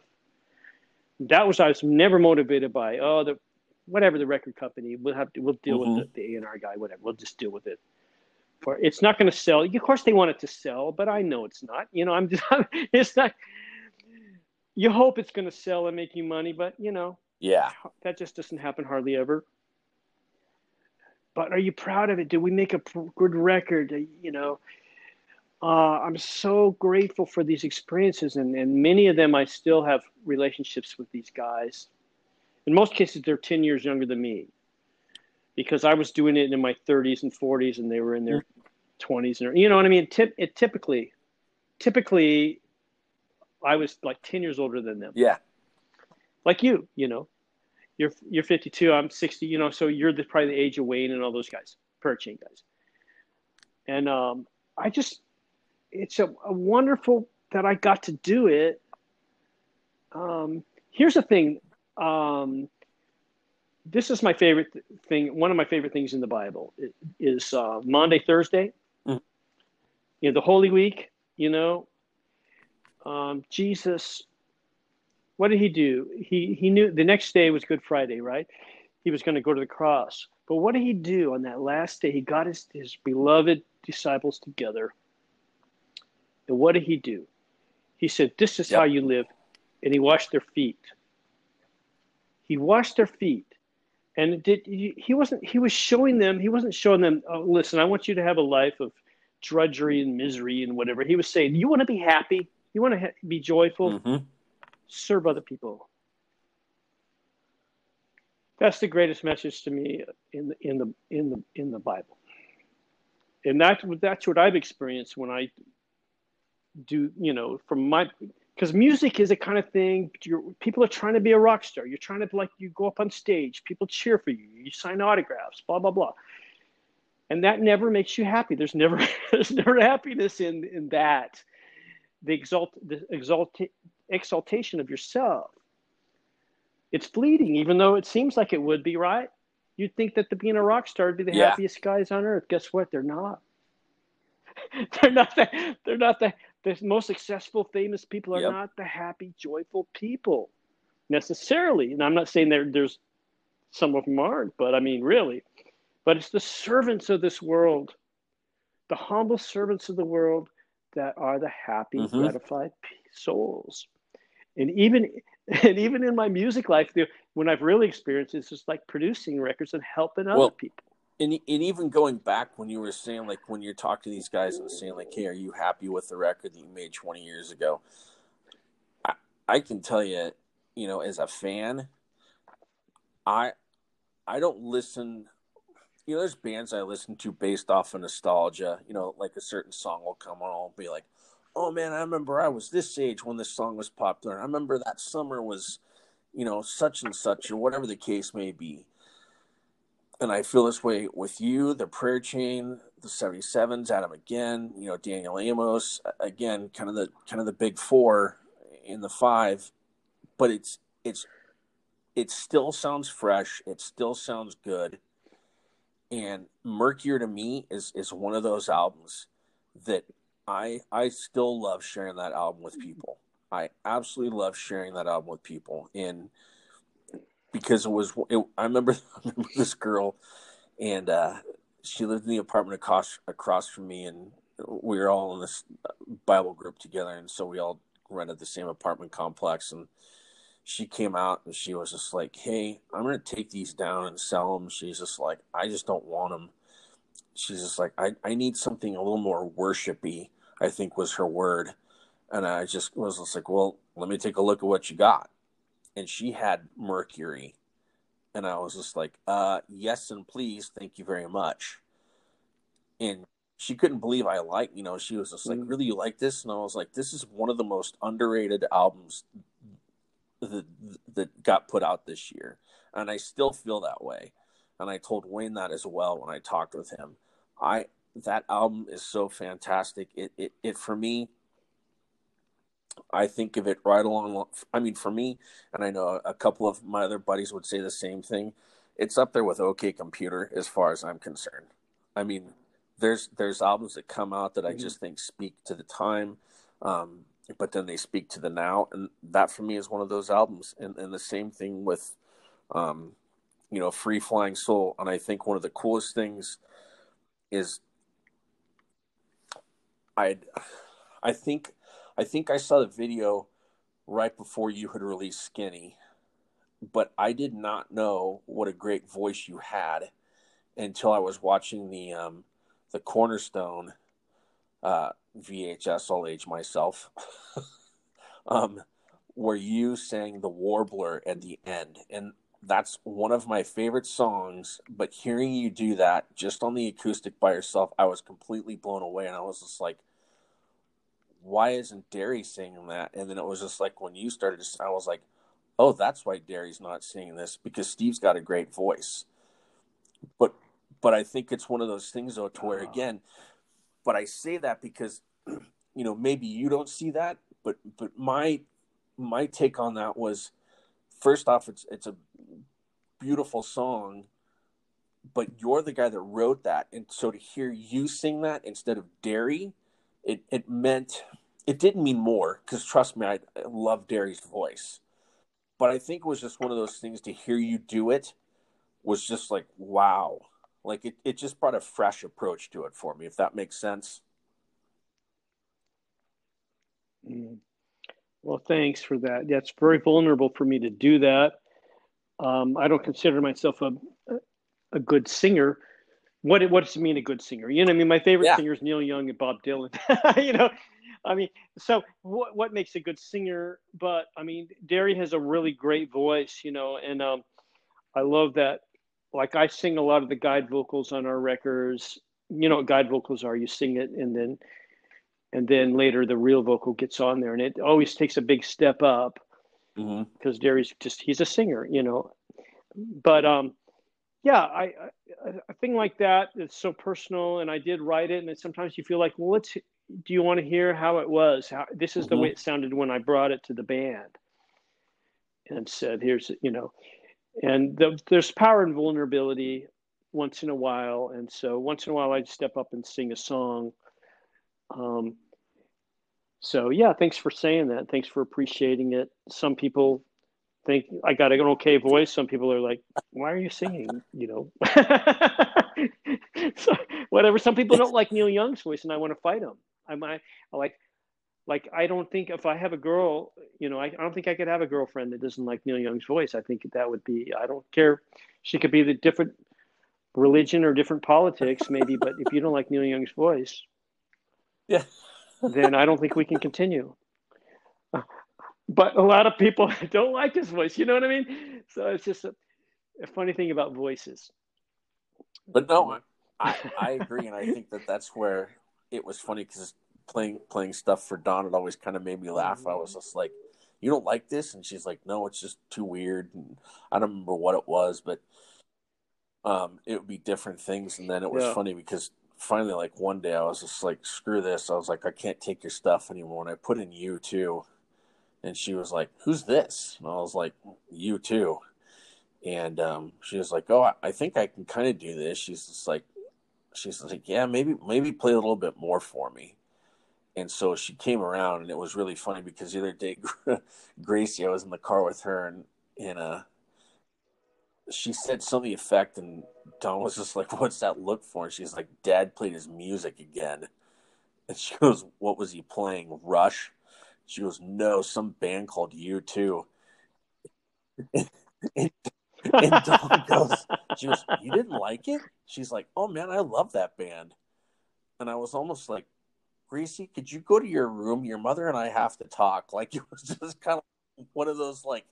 that was i was never motivated by oh the whatever the record company we'll have to we'll deal Mhm. with the, the a&r guy whatever we'll just deal with it for it's not going to sell. Of course, they want it to sell, but I know it's not. You know, I'm just it's not. You hope it's going to sell and make you money, but you know Yeah. that just doesn't happen hardly ever. But are you proud of it? Did we make a good record? Uh, You know, uh, I'm so grateful for these experiences, and, and many of them I still have relationships with these guys. In most cases, they're 10 years younger than me because I was doing it in my 30s and 40s, and they were in their 20s. And you know what I mean? Tip, it typically, typically, I was like 10 years older than them Yeah. like you, you know, you're you're 52, I'm 60, you know, so you're the, probably the age of Wayne and all those guys, Prayer Chain guys. And um, I just, it's a, a wonderful that I got to do it. Um, here's the thing. Um, this is my favorite th- thing. One of my favorite things in the Bible is uh, Maundy Thursday. Mhm. You know, the Holy Week. You know, um, Jesus what did he do? He he knew the next day was Good Friday, right? He was going to go to the cross. But what did he do on that last day? He got his, his beloved disciples together. And what did he do? He said, This is Yep. how you live. And he washed their feet. He washed their feet. And did he wasn't he was showing them, he wasn't showing them, oh, listen, I want you to have a life of drudgery and misery and whatever. He was saying, You want to be happy? You want to ha- be joyful? hmm serve other people. That's the greatest message to me in the in the in the in the Bible, and that's that's what I've experienced when I do. You know, from my because music is a kind of thing. People are trying to be a rock star. You're trying to like you go up on stage, people cheer for you, you sign autographs, blah blah blah, and that never makes you happy. There's never there's never happiness in in that. The exalt the exalt exaltation of yourself. It's fleeting, even though it seems like it would be, right? You'd think that the, being a rock star would be the Yeah. happiest guys on earth. Guess what? They're not. they're not the, they're not the, the most successful, famous people are Yep. not the happy, joyful people necessarily. And I'm not saying there, there's some of them aren't, but I mean, really. But it's the servants of this world, the humble servants of the world that are the happy, Mhm. gratified souls. And even and even in my music life, the, when I've really experienced it, it's just like producing records and helping other Well, people. And, and even going back when you were saying like when you're talking to these guys and saying like hey are you happy with the record that you made 20 years ago I, I can tell you you know as a fan I I don't listen you know there's bands I listen to based off of nostalgia you know like a certain song will come on I'll be like oh man I remember I was this age when this song was popular. I remember that summer was you know such and such or whatever the case may be. And I feel this way with you, the prayer chain, the 77s, Adam again, you know, Daniel Amos, again, kind of the kind of the big four in the five, but it's it's it still sounds fresh, it still sounds good. and Mercury to me is is one of those albums that I I still love sharing that album with people. I absolutely love sharing that album with people, and because it was, it, I remember I remember this girl, and uh, she lived in the apartment across across from me, and we were all in this Bible group together, and so we all rented the same apartment complex, and she came out and she was just like, "Hey, I'm gonna take these down and sell them." She's just like, "I just don't want them." She's just like, "I I need something a little more worshipy." I think was her word, and I just was just like, "Well, let me take a look at what you got." And she had Mercury, and I was just like, "Uh, yes, and please, thank you very much." And she couldn't believe I like, you know, she was just like, mm. "Really, you like this?" And I was like, "This is one of the most underrated albums that that got put out this year, and I still feel that way. And I told Wayne that as well when I talked with him. I that album is so fantastic. It it, it for me. I think of it right along. I mean, for me, and I know a couple of my other buddies would say the same thing. It's up there with OK Computer as far as I'm concerned. I mean, there's there's albums that come out that I mm-hmm. just think speak to the time. Um, but then they speak to the now, and that for me is one of those albums. And, and the same thing with, um, you know, Free Flying Soul. And I think one of the coolest things is, I, I think, I think I saw the video right before you had released Skinny, but I did not know what a great voice you had until I was watching the um, the Cornerstone uh, VHS, I'll age myself, um, where you sang the Warbler at the end. And that's one of my favorite songs. But hearing you do that just on the acoustic by yourself, I was completely blown away. And I was just like, why isn't Derri singing that? And then it was just like when you started, to, sing, I was like, oh, that's why Derri's not singing this because Steve's got a great voice. But but I think it's one of those things though to where uh-huh. again, but I say that because you know maybe you don't see that, but but my my take on that was first off it's it's a beautiful song but you're the guy that wrote that and so to hear you sing that instead of Derri it it meant it didn't mean more because trust me I, I love Derri's voice but I think it was just one of those things to hear you do it was just like wow like it, it just brought a fresh approach to it for me, if that makes sense. Mm. Well, thanks for that. Yeah, it's very vulnerable for me to do that. Um, I don't consider myself a a good singer. What what does it mean a good singer? You know, I mean, my favorite yeah. singers Neil Young and Bob Dylan. you know, I mean, so what what makes a good singer? But I mean, Derri has a really great voice, you know, and um, I love that like I sing a lot of the guide vocals on our records. You know what guide vocals are? You sing it and then and then later the real vocal gets on there and it always takes a big step up because mm-hmm. Derri's just he's a singer, you know. But um yeah, I, I a thing like that is so personal and I did write it and sometimes you feel like, well, let's do you want to hear how it was? How this is mm-hmm. the way it sounded when I brought it to the band and said, here's you know, and the, there's power and vulnerability once in a while and so once in a while i'd step up and sing a song um, so yeah thanks for saying that. Thanks for appreciating it. Some people think i got an okay voice. Some people are like why are you singing? You know? So, whatever. Some people don't like neil young's voice and i want to fight them i might I like like I don't think if I have a girl, you know, I, I don't think I could have a girlfriend that doesn't like Neil Young's voice. I think that would be I don't care. She could be the different religion or different politics, maybe, but if you don't like Neil Young's voice, yeah, then I don't think we can continue. But a lot of people don't like his voice. You know what I mean? So it's just a, a funny thing about voices. But no, I, I agree, and I think that that's where it was funny because playing playing stuff for Don it always kind of made me laugh. I was just like, "You don't like this?" And she's like, "No, it's just too weird." And I don't remember what it was, but um, it would be different things. And then it was yeah. funny because finally, like one day, I was just like, "Screw this!" I was like, "I can't take your stuff anymore." And I put in U2, and she was like, "Who's this?" And I was like, "U2." and um, she was like, "Oh, I think I can kind of do this." She's just like, she's like, "Yeah, maybe maybe play a little bit more for me." And so she came around, and it was really funny because the other day, Gracie, I was in the car with her, and uh, she said something effect, and Dawn was just like, "What's that look for?" And she's like, "Dad played his music again." And she goes, "What was he playing? Rush?" She goes, "No, some band called U2." and, and Dawn goes, "She goes, you didn't like it?" She's like, "Oh man, I love that band." And I was almost like, "Gracie, could you go to your room? Your mother and I have to talk." Like it was just kind of one of those like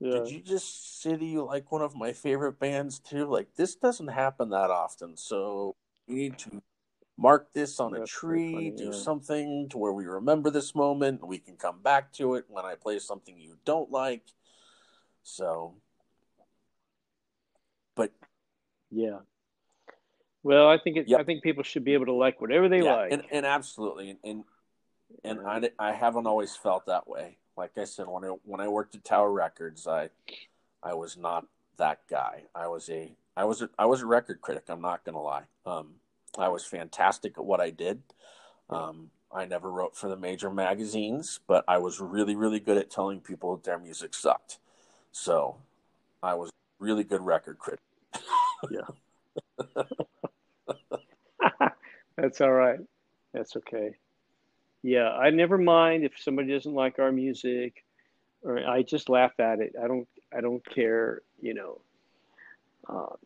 yeah. Did you just say that you like one of my favorite bands too? Like this doesn't happen that often, so you need to mark this on That's a tree, funny, do yeah. something to where we remember this moment, and we can come back to it when I play something you don't like. So, but yeah. Well, I think it, yep. I think people should be able to like whatever they yeah, like, and, and absolutely, and and, and I I haven't always felt that way like I said, when I when I worked at Tower Records, I I was not that guy. I was a I was a, I was a record critic. I'm not gonna lie. Um, I was fantastic at what I did. Um, I never wrote for the major magazines, but I was really really good at telling people that their music sucked. So I was really good record critic. yeah. That's all right. That's okay yeah, I never mind if somebody doesn't like our music, or I just laugh at it. I don't, I don't care. You know, uh,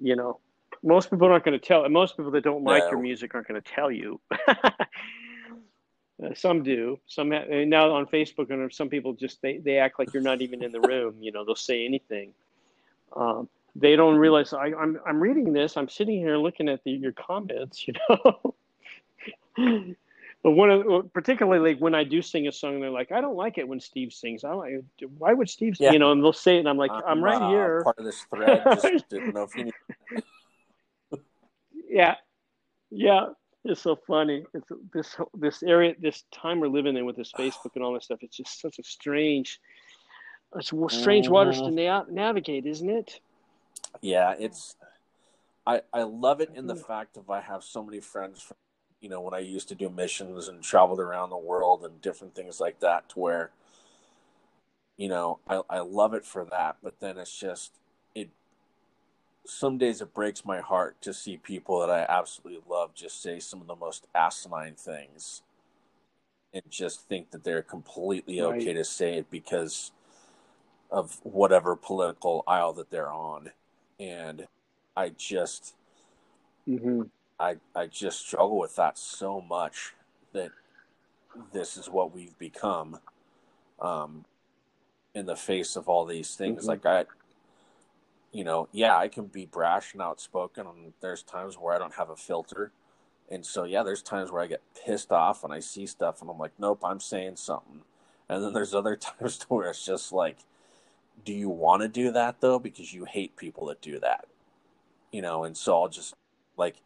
you know, most people aren't going to tell. Most people that don't like no. your music aren't going to tell you. Uh, some do. Some now on Facebook, and some people just they, they act like you're not even in the room. You know, they'll say anything. Um, they don't realize I, I'm I'm reading this. I'm sitting here looking at the, your comments. You know. But one of particularly when I do sing a song, they're like, I don't like it when Steve sings. I like, why would Steve? Yeah. You know, and they'll say it, and I'm like, I'm, I'm right uh, here. Part of this thread. Just didn't know if you. Need... yeah, yeah, it's so funny. It's this this area, this time we're living in with this Facebook and all this stuff. It's just such a strange, it's strange mm-hmm. waters to mm-hmm. na- navigate, isn't it? Yeah, it's. I I love it in the mm-hmm. fact of I have so many friends from you know, when I used to do missions and traveled around the world and different things like that, to where, you know, I, I love it for that. But then it's just, it, some days it breaks my heart to see people that I absolutely love just say some of the most asinine things and just think that they're completely right. okay to say it because of whatever political aisle that they're on. And I just, mm-hmm. I I just struggle with that so much that this is what we've become um, in the face of all these things. Mm-hmm. Like I, you know, yeah, I can be brash and outspoken, and there's times where I don't have a filter, and so yeah, there's times where I get pissed off and I see stuff, and I'm like, nope, I'm saying something, and then there's other times where it's just like, do you want to do that though? Because you hate people that do that, you know, and so I'll just like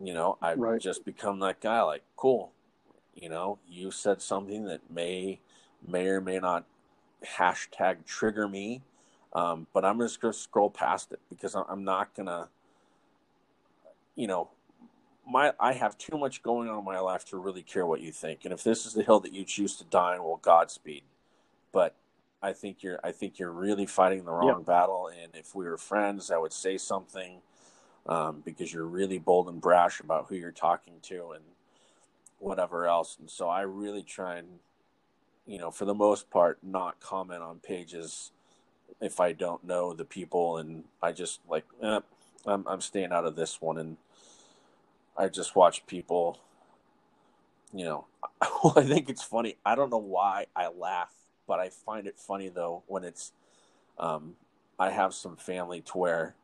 you know, I've right. just become that guy. Like, cool. You know, you said something that may, may or may not hashtag trigger me, um, but I'm just gonna scroll past it because I'm not gonna. You know, my I have too much going on in my life to really care what you think. And if this is the hill that you choose to die on, well, Godspeed. But I think you're I think you're really fighting the wrong battle. And if we were friends, I would say something um, because you're really bold and brash about who you're talking to and whatever else. And so I really try and, you know, for the most part, not comment on pages if I don't know the people. And I just like, eh, I'm, I'm staying out of this one. And I just watch people, you know, I think it's funny. I don't know why I laugh, but I find it funny though when it's, um, I have some family to where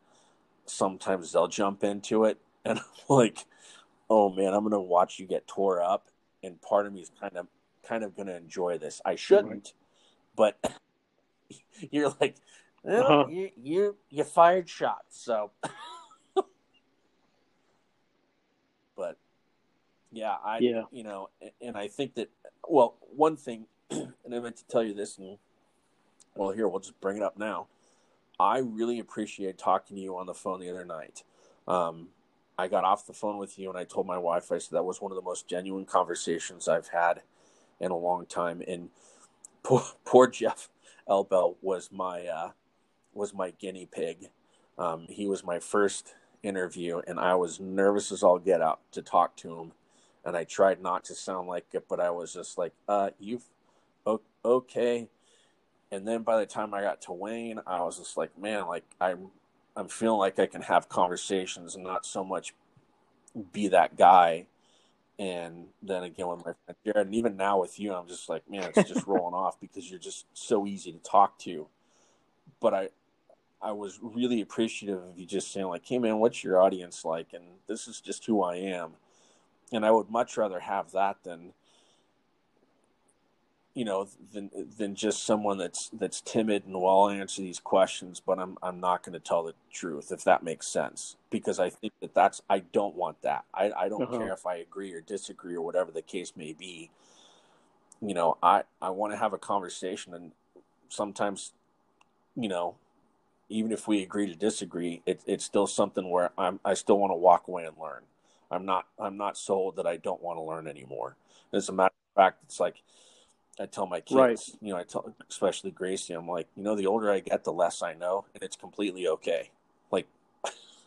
sometimes they'll jump into it and I'm like, oh man, I'm gonna watch you get tore up and part of me is kind of kind of gonna enjoy this. I shouldn't, but you're like well, uh-huh. you, you you fired shots, so but yeah, I yeah. you know, and I think that well, one thing and I meant to tell you this and well here we'll just bring it up now. I really appreciate talking to you on the phone the other night. Um, I got off the phone with you and I told my wife, I said that was one of the most genuine conversations I've had in a long time. And poor, poor Jeff Elbel was my uh, was my guinea pig. Um, he was my first interview, and I was nervous as all get out to talk to him. And I tried not to sound like it, but I was just like, uh, "You've okay." And then by the time I got to Wayne, I was just like, "Man, like I'm I'm feeling like I can have conversations and not so much be that guy." And then again with my friend Jared, and even now with you, I'm just like, man, it's just rolling off because you're just so easy to talk to. But I, I was really appreciative of you just saying like, "Hey man, what's your audience like?" And this is just who I am. And I would much rather have that than you know than than just someone that's that's timid and well I'll answer these questions but i'm i'm not going to tell the truth if that makes sense. Because i think that that's i don't want that. I i don't uh-huh. care if i agree or disagree or whatever the case may be. You know i i want to have a conversation and sometimes you know even if we agree to disagree it, it's still something where i'm i still want to walk away and learn. I'm not i'm not sold that i don't want to learn anymore. As a matter of fact it's like I tell my kids, right. you know, I tell especially Gracie, I'm like, you know, the older I get, the less I know, and it's completely okay. Like,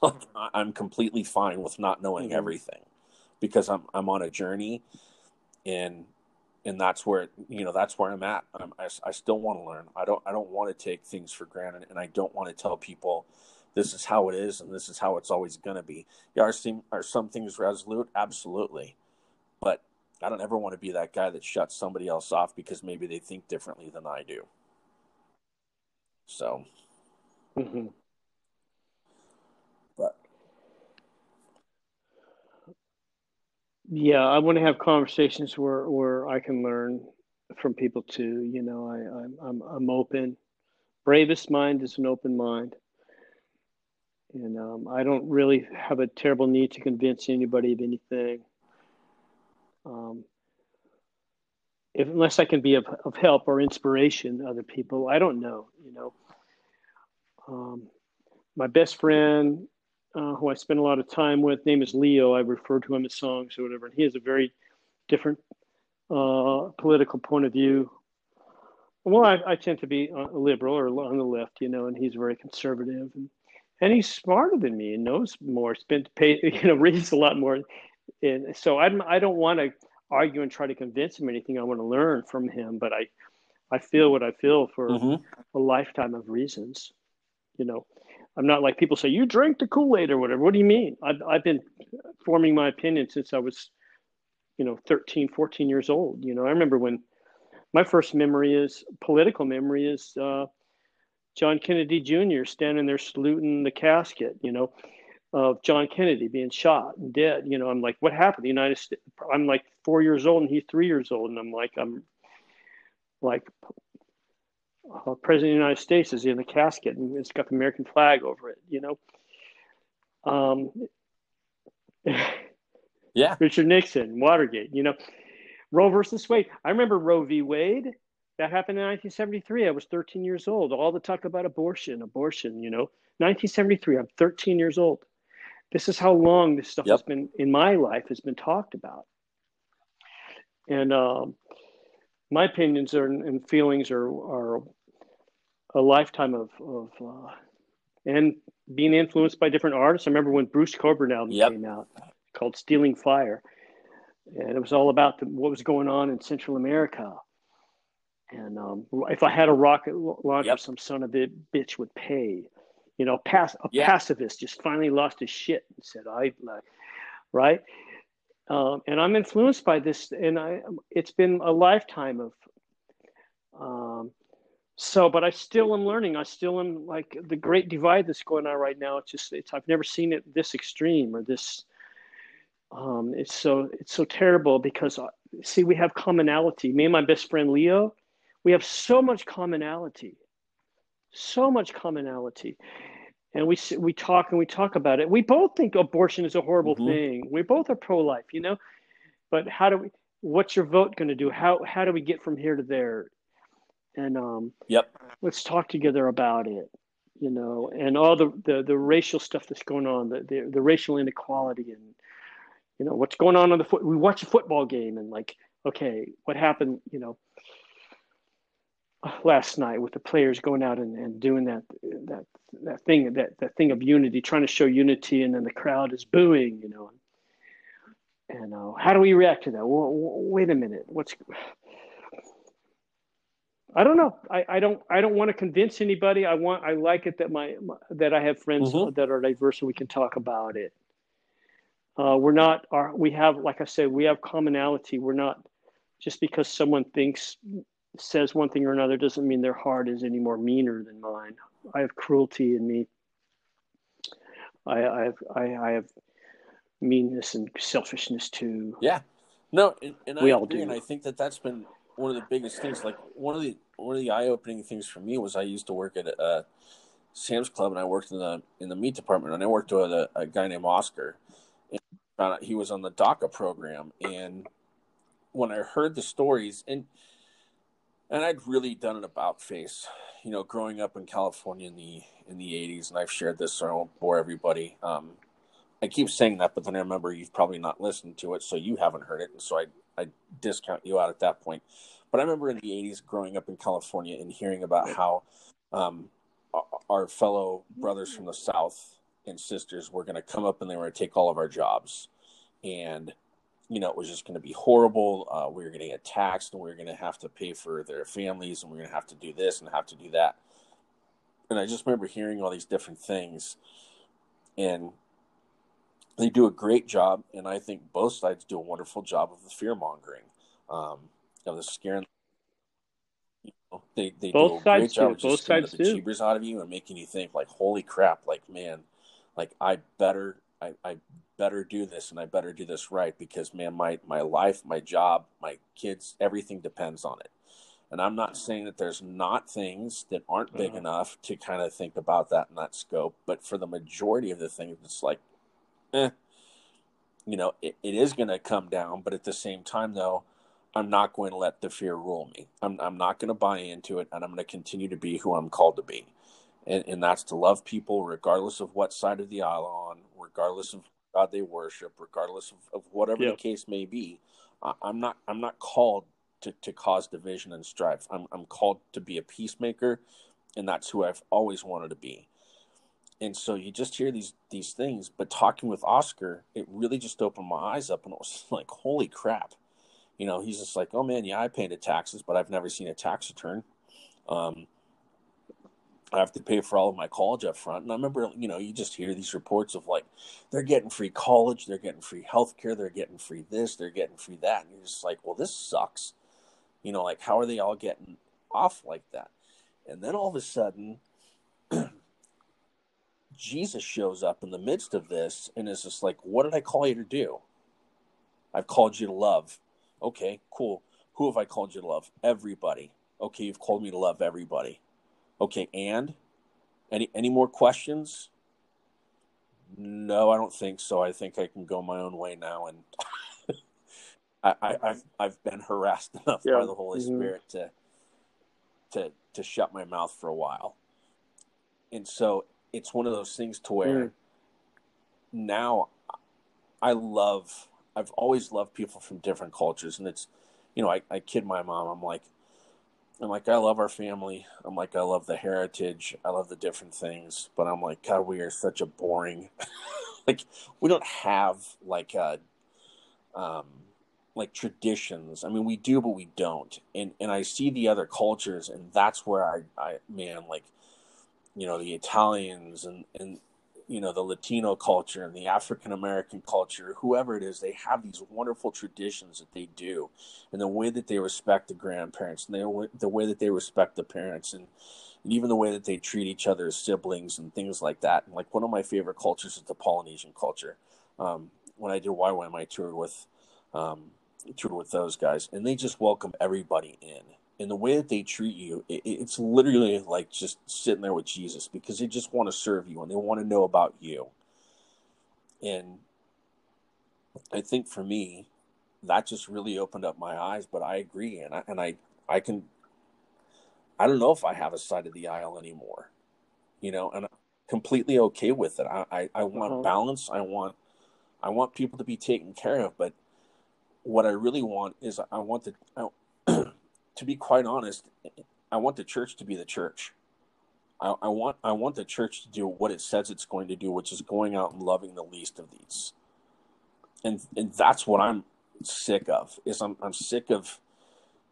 I'm completely fine with not knowing mm-hmm. everything because I'm I'm on a journey, and and that's where you know that's where I'm at. I'm, I, I still want to learn. I don't I don't want to take things for granted, and I don't want to tell people this is how it is and this is how it's always going to be. Yeah, are are some things resolute? Absolutely, but I don't ever want to be that guy that shuts somebody else off because maybe they think differently than I do. So, mm-hmm. but yeah, I want to have conversations where where I can learn from people too. You know, I, I'm I'm I'm open. Bravest mind is an open mind, and um, I don't really have a terrible need to convince anybody of anything. Um, if, unless I can be of, of help or inspiration to other people, I don't know. You know, um, my best friend, uh, who I spend a lot of time with, name is Leo. I refer to him as songs or whatever, and he has a very different uh, political point of view. Well, I, I tend to be a liberal or on the left, you know, and he's very conservative, and and he's smarter than me and knows more. Spent pay, you know, reads a lot more and so I, I don't want to argue and try to convince him anything. I want to learn from him, but I, I feel what I feel for mm-hmm. a lifetime of reasons. You know, I'm not like people say, you drink the Kool Aid or whatever. What do you mean? I've, I've been forming my opinion since I was, you know, 13, 14 years old. You know, I remember when my first memory is political memory is uh, John Kennedy Jr. standing there saluting the casket, you know of John Kennedy being shot and dead. You know, I'm like, what happened? The United States. I'm like four years old and he's three years old, and I'm like, I'm like, uh, President of the United States is in the casket and it's got the American flag over it. You know. Um, yeah. Richard Nixon, Watergate. You know, Roe versus Wade. I remember Roe v. Wade. That happened in 1973. I was 13 years old. All the talk about abortion, abortion. You know, 1973. I'm 13 years old. This is how long this stuff yep. has been in my life has been talked about. And um, my opinions are, and feelings are, are a lifetime of, of uh, and being influenced by different artists. I remember when Bruce Cockburn album yep. came out called Stealing Fire. And it was all about the, what was going on in Central America. And um, if I had a rocket launcher, yep. some son of a bitch would pay you know, pass, a yeah. pacifist just finally lost his shit and said, I, like, right. Um, and I'm influenced by this, and I, it's been a lifetime of, um, so, but I still am learning. I still am like the great divide that's going on right now. It's just, it's, I've never seen it this extreme or this, um, it's so, it's so terrible because uh, see, we have commonality. Me and my best friend, Leo, we have so much commonality so much commonality. And we we talk and we talk about it. We both think abortion is a horrible mm-hmm. thing. We both are pro-life you know? But how do we what's your vote going to do? How how do we get from here to there? And um yep. let's talk together about it you know, and all the, the, the racial stuff that's going on, the, the, the racial inequality and, you know, what's going on on the foot. We watch a football game and like, okay, what happened, you know, last night with the players going out and, and doing that, that, that thing, that, that thing of unity, trying to show unity. And then the crowd is booing, you know, and uh, how do we react to that? Well, wait a minute. What's I don't know. I, I don't. I don't want to convince anybody. I want. I like it that my, my that I have friends mm-hmm. that are diverse and we can talk about it. Uh, we're not. Our, we have, like I said, we have commonality. We're not just because someone thinks says one thing or another doesn't mean their heart is any more meaner than mine. I have cruelty in me. I, I have. I, I have meanness and selfishness too. Yeah. No, and, and we I all agree, do. And I think that that's been one of the biggest things. Like one of the one of the eye opening things for me was I used to work at a Sam's Club and I worked in the in the meat department and I worked with a, a guy named Oscar. And uh, he was on the DACA program and when I heard the stories and and I'd really done an about face, you know, growing up in California in the in the '80s, and I've shared this, so I won't bore everybody. Um, I keep saying that, but then I remember you've probably not listened to it, so you haven't heard it, and so I I discount you out at that point. But I remember in the '80s, growing up in California and hearing about how um, our fellow brothers from the South and sisters were going to come up and they were going to take all of our jobs, and you know it was just going to be horrible. Uh, we were going to get taxed, and we were going to have to pay for their families, and we are going to have to do this and have to do that. And I just remember hearing all these different things, and they do a great job, and I think both sides do a wonderful job of the fear mongering, um, of the scaring. You know, they they both do a great job do. of just both the cheapers out of you and making you think like, holy crap, like man, like I better I, I better do this and I better do this right because man, my my life, my job, my kids, everything depends on it. And I'm not saying that there's not things that aren't big uh-huh. enough to kind of think about that in that scope, but for the majority of the things, it's like eh, you know, it, it is going to come down. But at the same time, though, I'm not going to let the fear rule me. I'm, I'm not going to buy into it, and I'm going to continue to be who I'm called to be. And, and that's to love people regardless of what side of the aisle on, regardless of God they worship, regardless of, of whatever the case may be. I, I'm not I'm not called to, to cause division and strife. I'm I'm called to be a peacemaker, and that's who I've always wanted to be and so you just hear these these things but talking with oscar it really just opened my eyes up and it was like holy crap you know he's just like oh man yeah i paid the taxes but i've never seen a tax return um, i have to pay for all of my college up front and i remember you know you just hear these reports of like they're getting free college they're getting free health care they're getting free this they're getting free that and you're just like well this sucks you know like how are they all getting off like that and then all of a sudden Jesus shows up in the midst of this and is just like, What did I call you to do? I've called you to love. Okay, cool. Who have I called you to love? Everybody. Okay, you've called me to love everybody. Okay, and any any more questions? No, I don't think so. I think I can go my own way now, and I, have I've been harassed enough yeah. by the Holy mm-hmm. Spirit to to to shut my mouth for a while. And so it's one of those things to where mm. now I love I've always loved people from different cultures and it's you know I, I kid my mom I'm like I'm like I love our family. I'm like I love the heritage. I love the different things. But I'm like God we are such a boring like we don't have like a um like traditions. I mean we do but we don't. And and I see the other cultures and that's where I I man like you know the Italians and and you know the Latino culture and the African American culture, whoever it is, they have these wonderful traditions that they do, and the way that they respect the grandparents, and the the way that they respect the parents, and, and even the way that they treat each other as siblings and things like that. And like one of my favorite cultures is the Polynesian culture. Um, when I did YWAM, I toured with um, toured with those guys, and they just welcome everybody in and the way that they treat you, it, it's literally like just sitting there with Jesus because they just want to serve you and they want to know about you. And I think for me, that just really opened up my eyes. But I agree, and I and I I can. I don't know if I have a side of the aisle anymore. you know, and I'm completely okay with it. I, I, I want Uh-huh. balance. I want I want people to be taken care of, but what I really want is I want the I, to be quite honest, I want the church to be the church. I, I want I want the church to do what it says it's going to do, which is going out and loving the least of these. And and that's what I'm sick of. Is I'm I'm sick of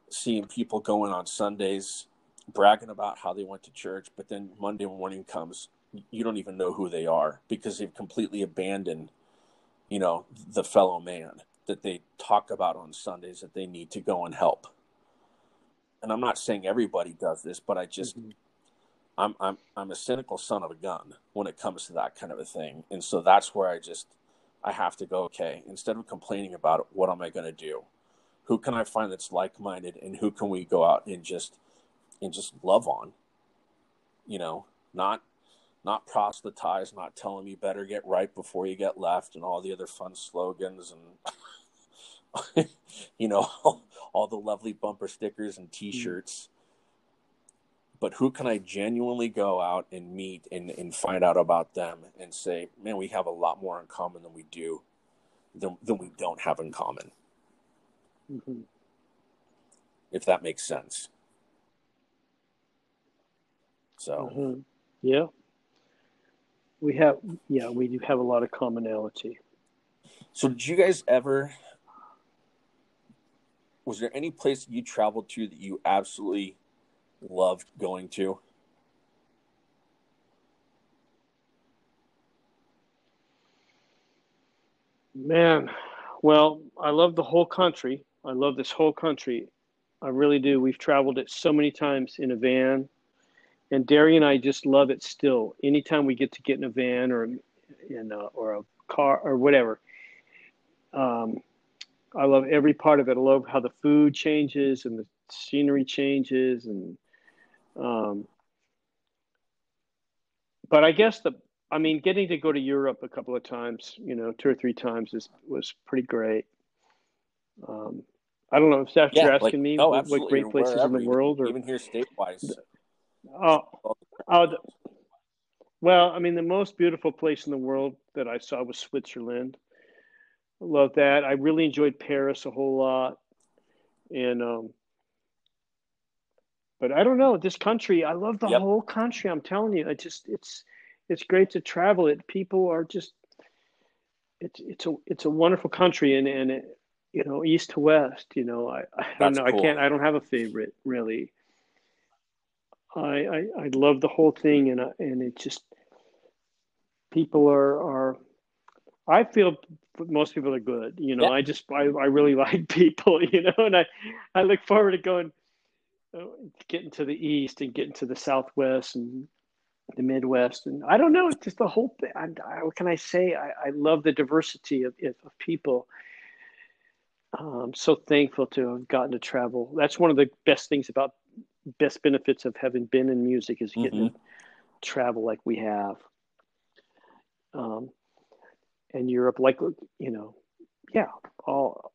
seeing people going on Sundays bragging about how they went to church, but then Monday morning comes, you don't even know who they are because they've completely abandoned, you know, the fellow man that they talk about on Sundays that they need to go and help. And I'm not saying everybody does this, but I just Mhm. I'm I'm I'm a cynical son of a gun when it comes to that kind of a thing. And so that's where I just I have to go, okay, instead of complaining about it, what am I going to do? Who can I find that's like-minded and who can we go out and just and just love on? You know, not not proselytize, not telling you better get right before you get left and all the other fun slogans and you know, all, the lovely bumper stickers and t-shirts but who can I genuinely go out and meet and, and find out about them and say, man, we have a lot more in common than we do, than, than we don't have in common, Mhm. if that makes sense. So, Mhm. Yeah. We have, yeah, we do have a lot of commonality. so did you guys ever, was there any place you traveled to that you absolutely loved going to? Man, well, I love the whole country. I love this whole country. I really do. We've traveled it so many times in a van, and Derri and I just love it still. Anytime we get to get in a van or in a, or a car or whatever, um, I love every part of it. I love how the food changes and the scenery changes, and um, but I guess the I mean, getting to go to Europe a couple of times, you know, two or three times is was pretty great. Um, I don't know if that's you're asking like, me oh, what, what great places in the world, or even here state-wise. oh, oh, the, well, I mean, the most beautiful place in the world that I saw was Switzerland. Love that. I really enjoyed Paris a whole lot, and um, but I don't know this country. I love the Yep. whole country. I'm telling you, I just it's it's great to travel. It people are just it's it's a it's a wonderful country, and and it, you know east to west. You know, I I don't That's know. cool. I can't. I don't have a favorite really. I I, I love the whole thing, and I, and it just people are are. I feel most people are good. You know, Yeah. I just I, I really like people. You know, and I I look forward to going uh, getting to the east and getting to the southwest and the Midwest, and I don't know, it's just the whole thing. I, I, what can I say? I, I love the diversity of, of people. I'm so thankful to have gotten to travel. That's one of the best things about best benefits of having been in music is getting to travel like we have. Um, and Europe, like you know, yeah, all.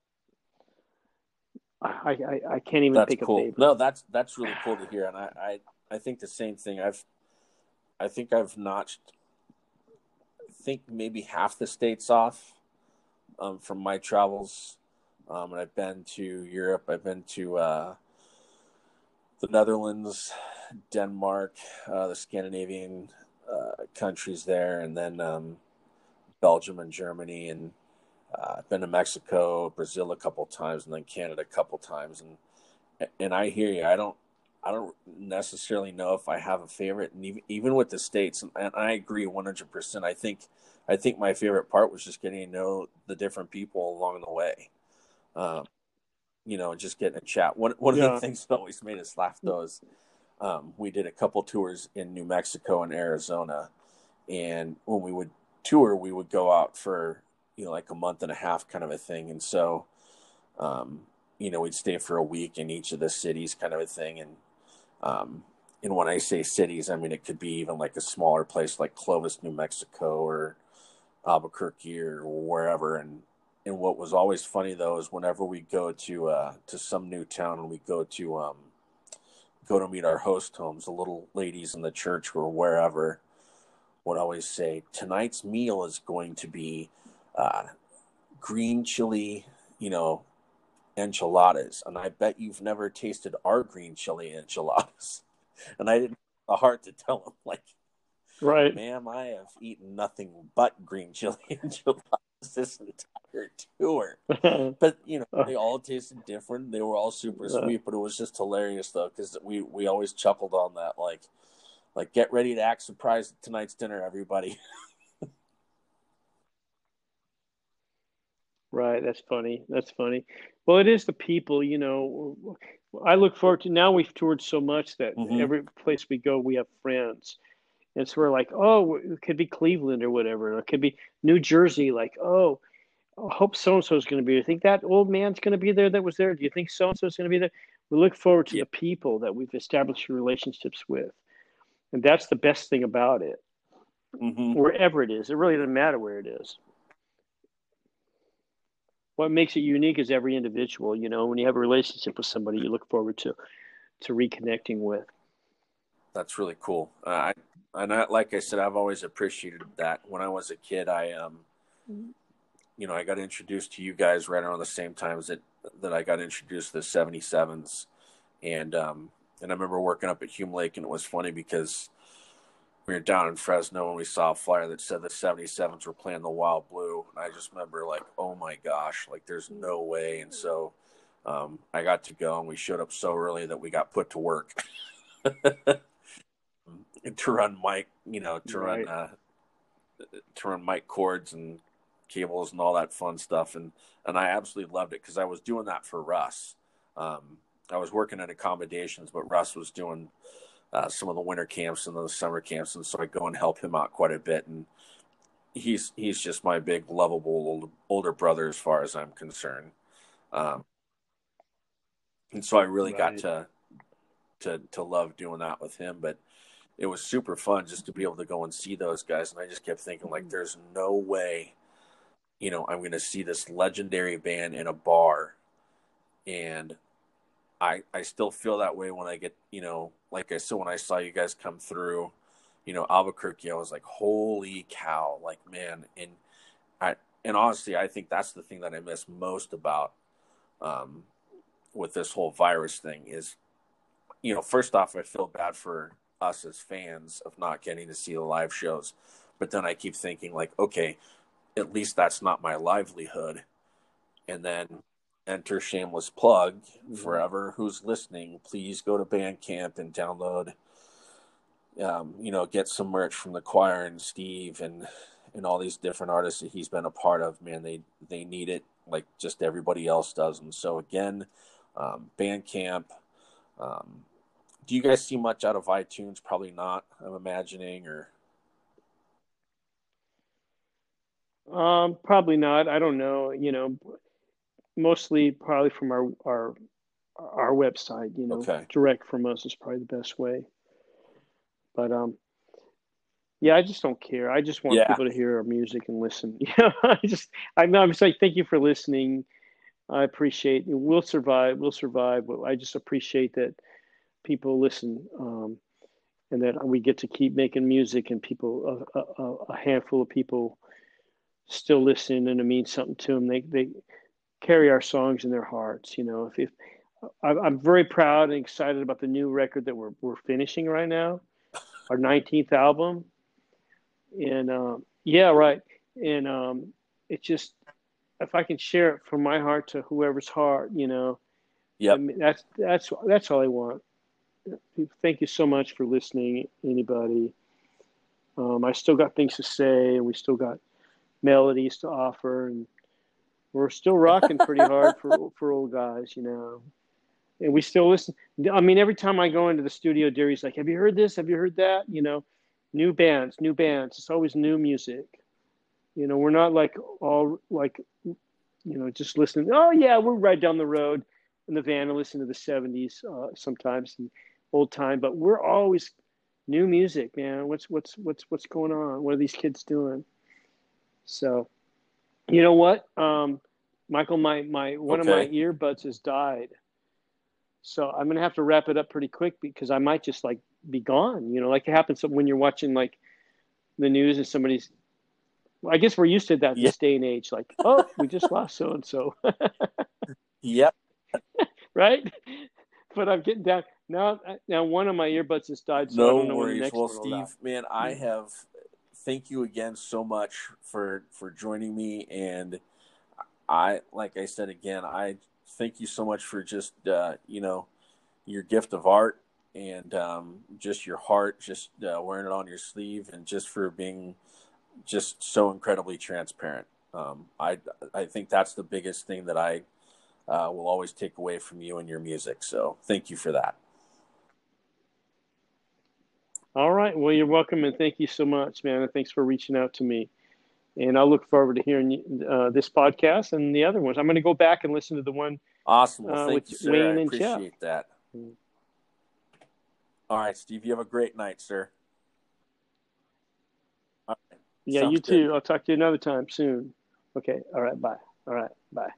I, I, I can't even That's pick a cool. favorite. No, that's that's really cool to hear, and I, I I think the same thing. I've I think I've notched, I think maybe half the states off, um, from my travels, um, and I've been to Europe. I've been to uh, the Netherlands, Denmark, uh, the Scandinavian uh, countries there, and then um, Belgium and Germany, and uh, I've been to Mexico, Brazil a couple times, and then Canada a couple times, and and I hear you. I don't I don't necessarily know if I have a favorite, and even even with the states, and, I agree one hundred percent. I think I think my favorite part was just getting to know the different people along the way. Um, you know, just getting a chat. One one of the things that always made us laugh though is um, we did a couple tours in New Mexico and Arizona, and when we would tour, we would go out for you know like a month and a half kind of a thing, and so um, you know we'd stay for a week in each of the cities, kind of a thing, and um, and when I say cities, I mean it could be even like a smaller place like Clovis, New Mexico, or Albuquerque, or wherever. And and what was always funny though is whenever we go to uh, to some new town and we go to um, go to meet our host homes, the little ladies in the church or wherever would always say, tonight's meal is going to be uh, green chili, you know, enchiladas. And I bet you've never tasted our green chili enchiladas. And I didn't have the heart to tell them, like, right, ma'am, I have eaten nothing but green chili enchiladas this entire tour. but you know, they all tasted different. They were all super sweet, but it was just hilarious though because we we always chuckled on that, like, like get ready to act surprised at tonight's dinner, everybody. right, that's funny. That's funny. Well, it is the people, you know. I look forward to now. We've toured so much that mm-hmm. every place we go, we have friends and so we're like, oh, it could be Cleveland or whatever. It could be New Jersey. Like, oh, I hope so and so is going to be there. I think that old man's going to be there that was there? Do you think so and so is going to be there? We look forward to the people that we've established relationships with. And that's the best thing about it. Mm-hmm. Wherever it is, it really doesn't matter where it is. What makes it unique is every individual. You know, when you have a relationship with somebody, you look forward to to reconnecting with. That's really cool. Uh, I and I, like I said, I've always appreciated that. When I was a kid, I um, you know, I got introduced to you guys right around the same times that that I got introduced to the seventy sevens, and um, and I remember working up at Hume Lake, and it was funny because we were down in Fresno and we saw a flyer that said the 77s were playing the Wild Blue. And I just remember like, oh my gosh, like there's no way. And so um, I got to go and we showed up so early that we got put to work. to run mic, you know, to right. run uh, to run mic cords and cables and all that fun stuff, and and I absolutely loved it because I was doing that for Russ. Um, I was working in accommodations, but Russ was doing uh, some of the winter camps and the summer camps, and so I go and help him out quite a bit. And he's he's just my big lovable older, older brother as far as I'm concerned. Um, and so I really right. got to to to love doing that with him. But it was super fun just to be able to go and see those guys. And I just kept thinking, like, mm-hmm. there's no way, you know, I'm going to see this legendary band in a bar. And I, I still feel that way when I get, you know, like I said, when I saw you guys come through, you know, Albuquerque, I was like, holy cow, like, man. And I, and honestly, I think that's the thing that I miss most about, um, with this whole virus thing is, you know, first off, I feel bad for us as fans of not getting to see the live shows. But then I keep thinking, like, okay, at least that's not my livelihood. And then enter shameless plug mm-hmm. forever who's listening please go to bandcamp and download um, you know get some merch from the choir and steve and and all these different artists that he's been a part of man they they need it like just everybody else does and so again um, bandcamp um, do you guys see much out of iTunes? Probably not. I'm imagining, or um, probably not. I don't know. You know, mostly probably from our our our website. You know, okay. direct from us is probably the best way. But um, yeah, I just don't care. I just want yeah. people to hear our music and listen. Yeah, I just I'm I'm just like thank you for listening. I appreciate. We'll survive. We'll survive. I just appreciate that people listen um, and that we get to keep making music and people a, a, a, handful of people still listen and it means something to them they, they carry our songs in their hearts you know if, if i'm very proud and excited about the new record that we're, we're finishing right now our 19th album. And um, yeah right. And um, it just if i can share it from my heart to whoever's heart you know yeah I mean, that's that's that's all i want. Thank you so much for listening, anybody. Um, I still got things to say, and we still got melodies to offer, and we're still rocking pretty hard for for old guys, you know. And we still listen. I mean, every time I go into the studio, Derri's like, "Have you heard this? Have you heard that?" You know, new bands, new bands. It's always new music. You know, we're not like all like, you know, just listening. Oh yeah, we're right down the road in the van and listen to the '70s uh, sometimes. And, old time, but we're always new music, man. What's what's what's what's going on? What are these kids doing? So, you know what, um, Michael, my my one okay. of my earbuds has died, So I'm gonna have to wrap it up pretty quick because I might just like be gone. You know, like it happens when you're watching like the news and somebody's. I guess we're used to that Yeah. this day and age. Like, oh, we just lost so and so, Yep. right? But I'm getting down now. Now one of my earbuds has died, so I no don't know when the worries. Well, Steve, man, I have thank you again so much for for joining me, and I, like I said again, I thank you so much for just uh, you know your gift of art and um, just your heart, just uh, wearing it on your sleeve, and just for being just so incredibly transparent. Um, I I think that's the biggest thing that I uh, will always take away from you and your music. So thank you for that. All right. Well, you're welcome, and thank you so much, man. And thanks for reaching out to me. And I'll look forward to hearing uh, this podcast and the other ones. I'm going to go back and listen to the one. Awesome. Well, Uh, thank with you, sir. Wayne I and Jeff. appreciate that. Mm. All right, Steve. You have a great night, sir. All right. Yeah, Sounds you good. too. I'll talk to you another time soon. Okay. All right. Bye. All right. Bye.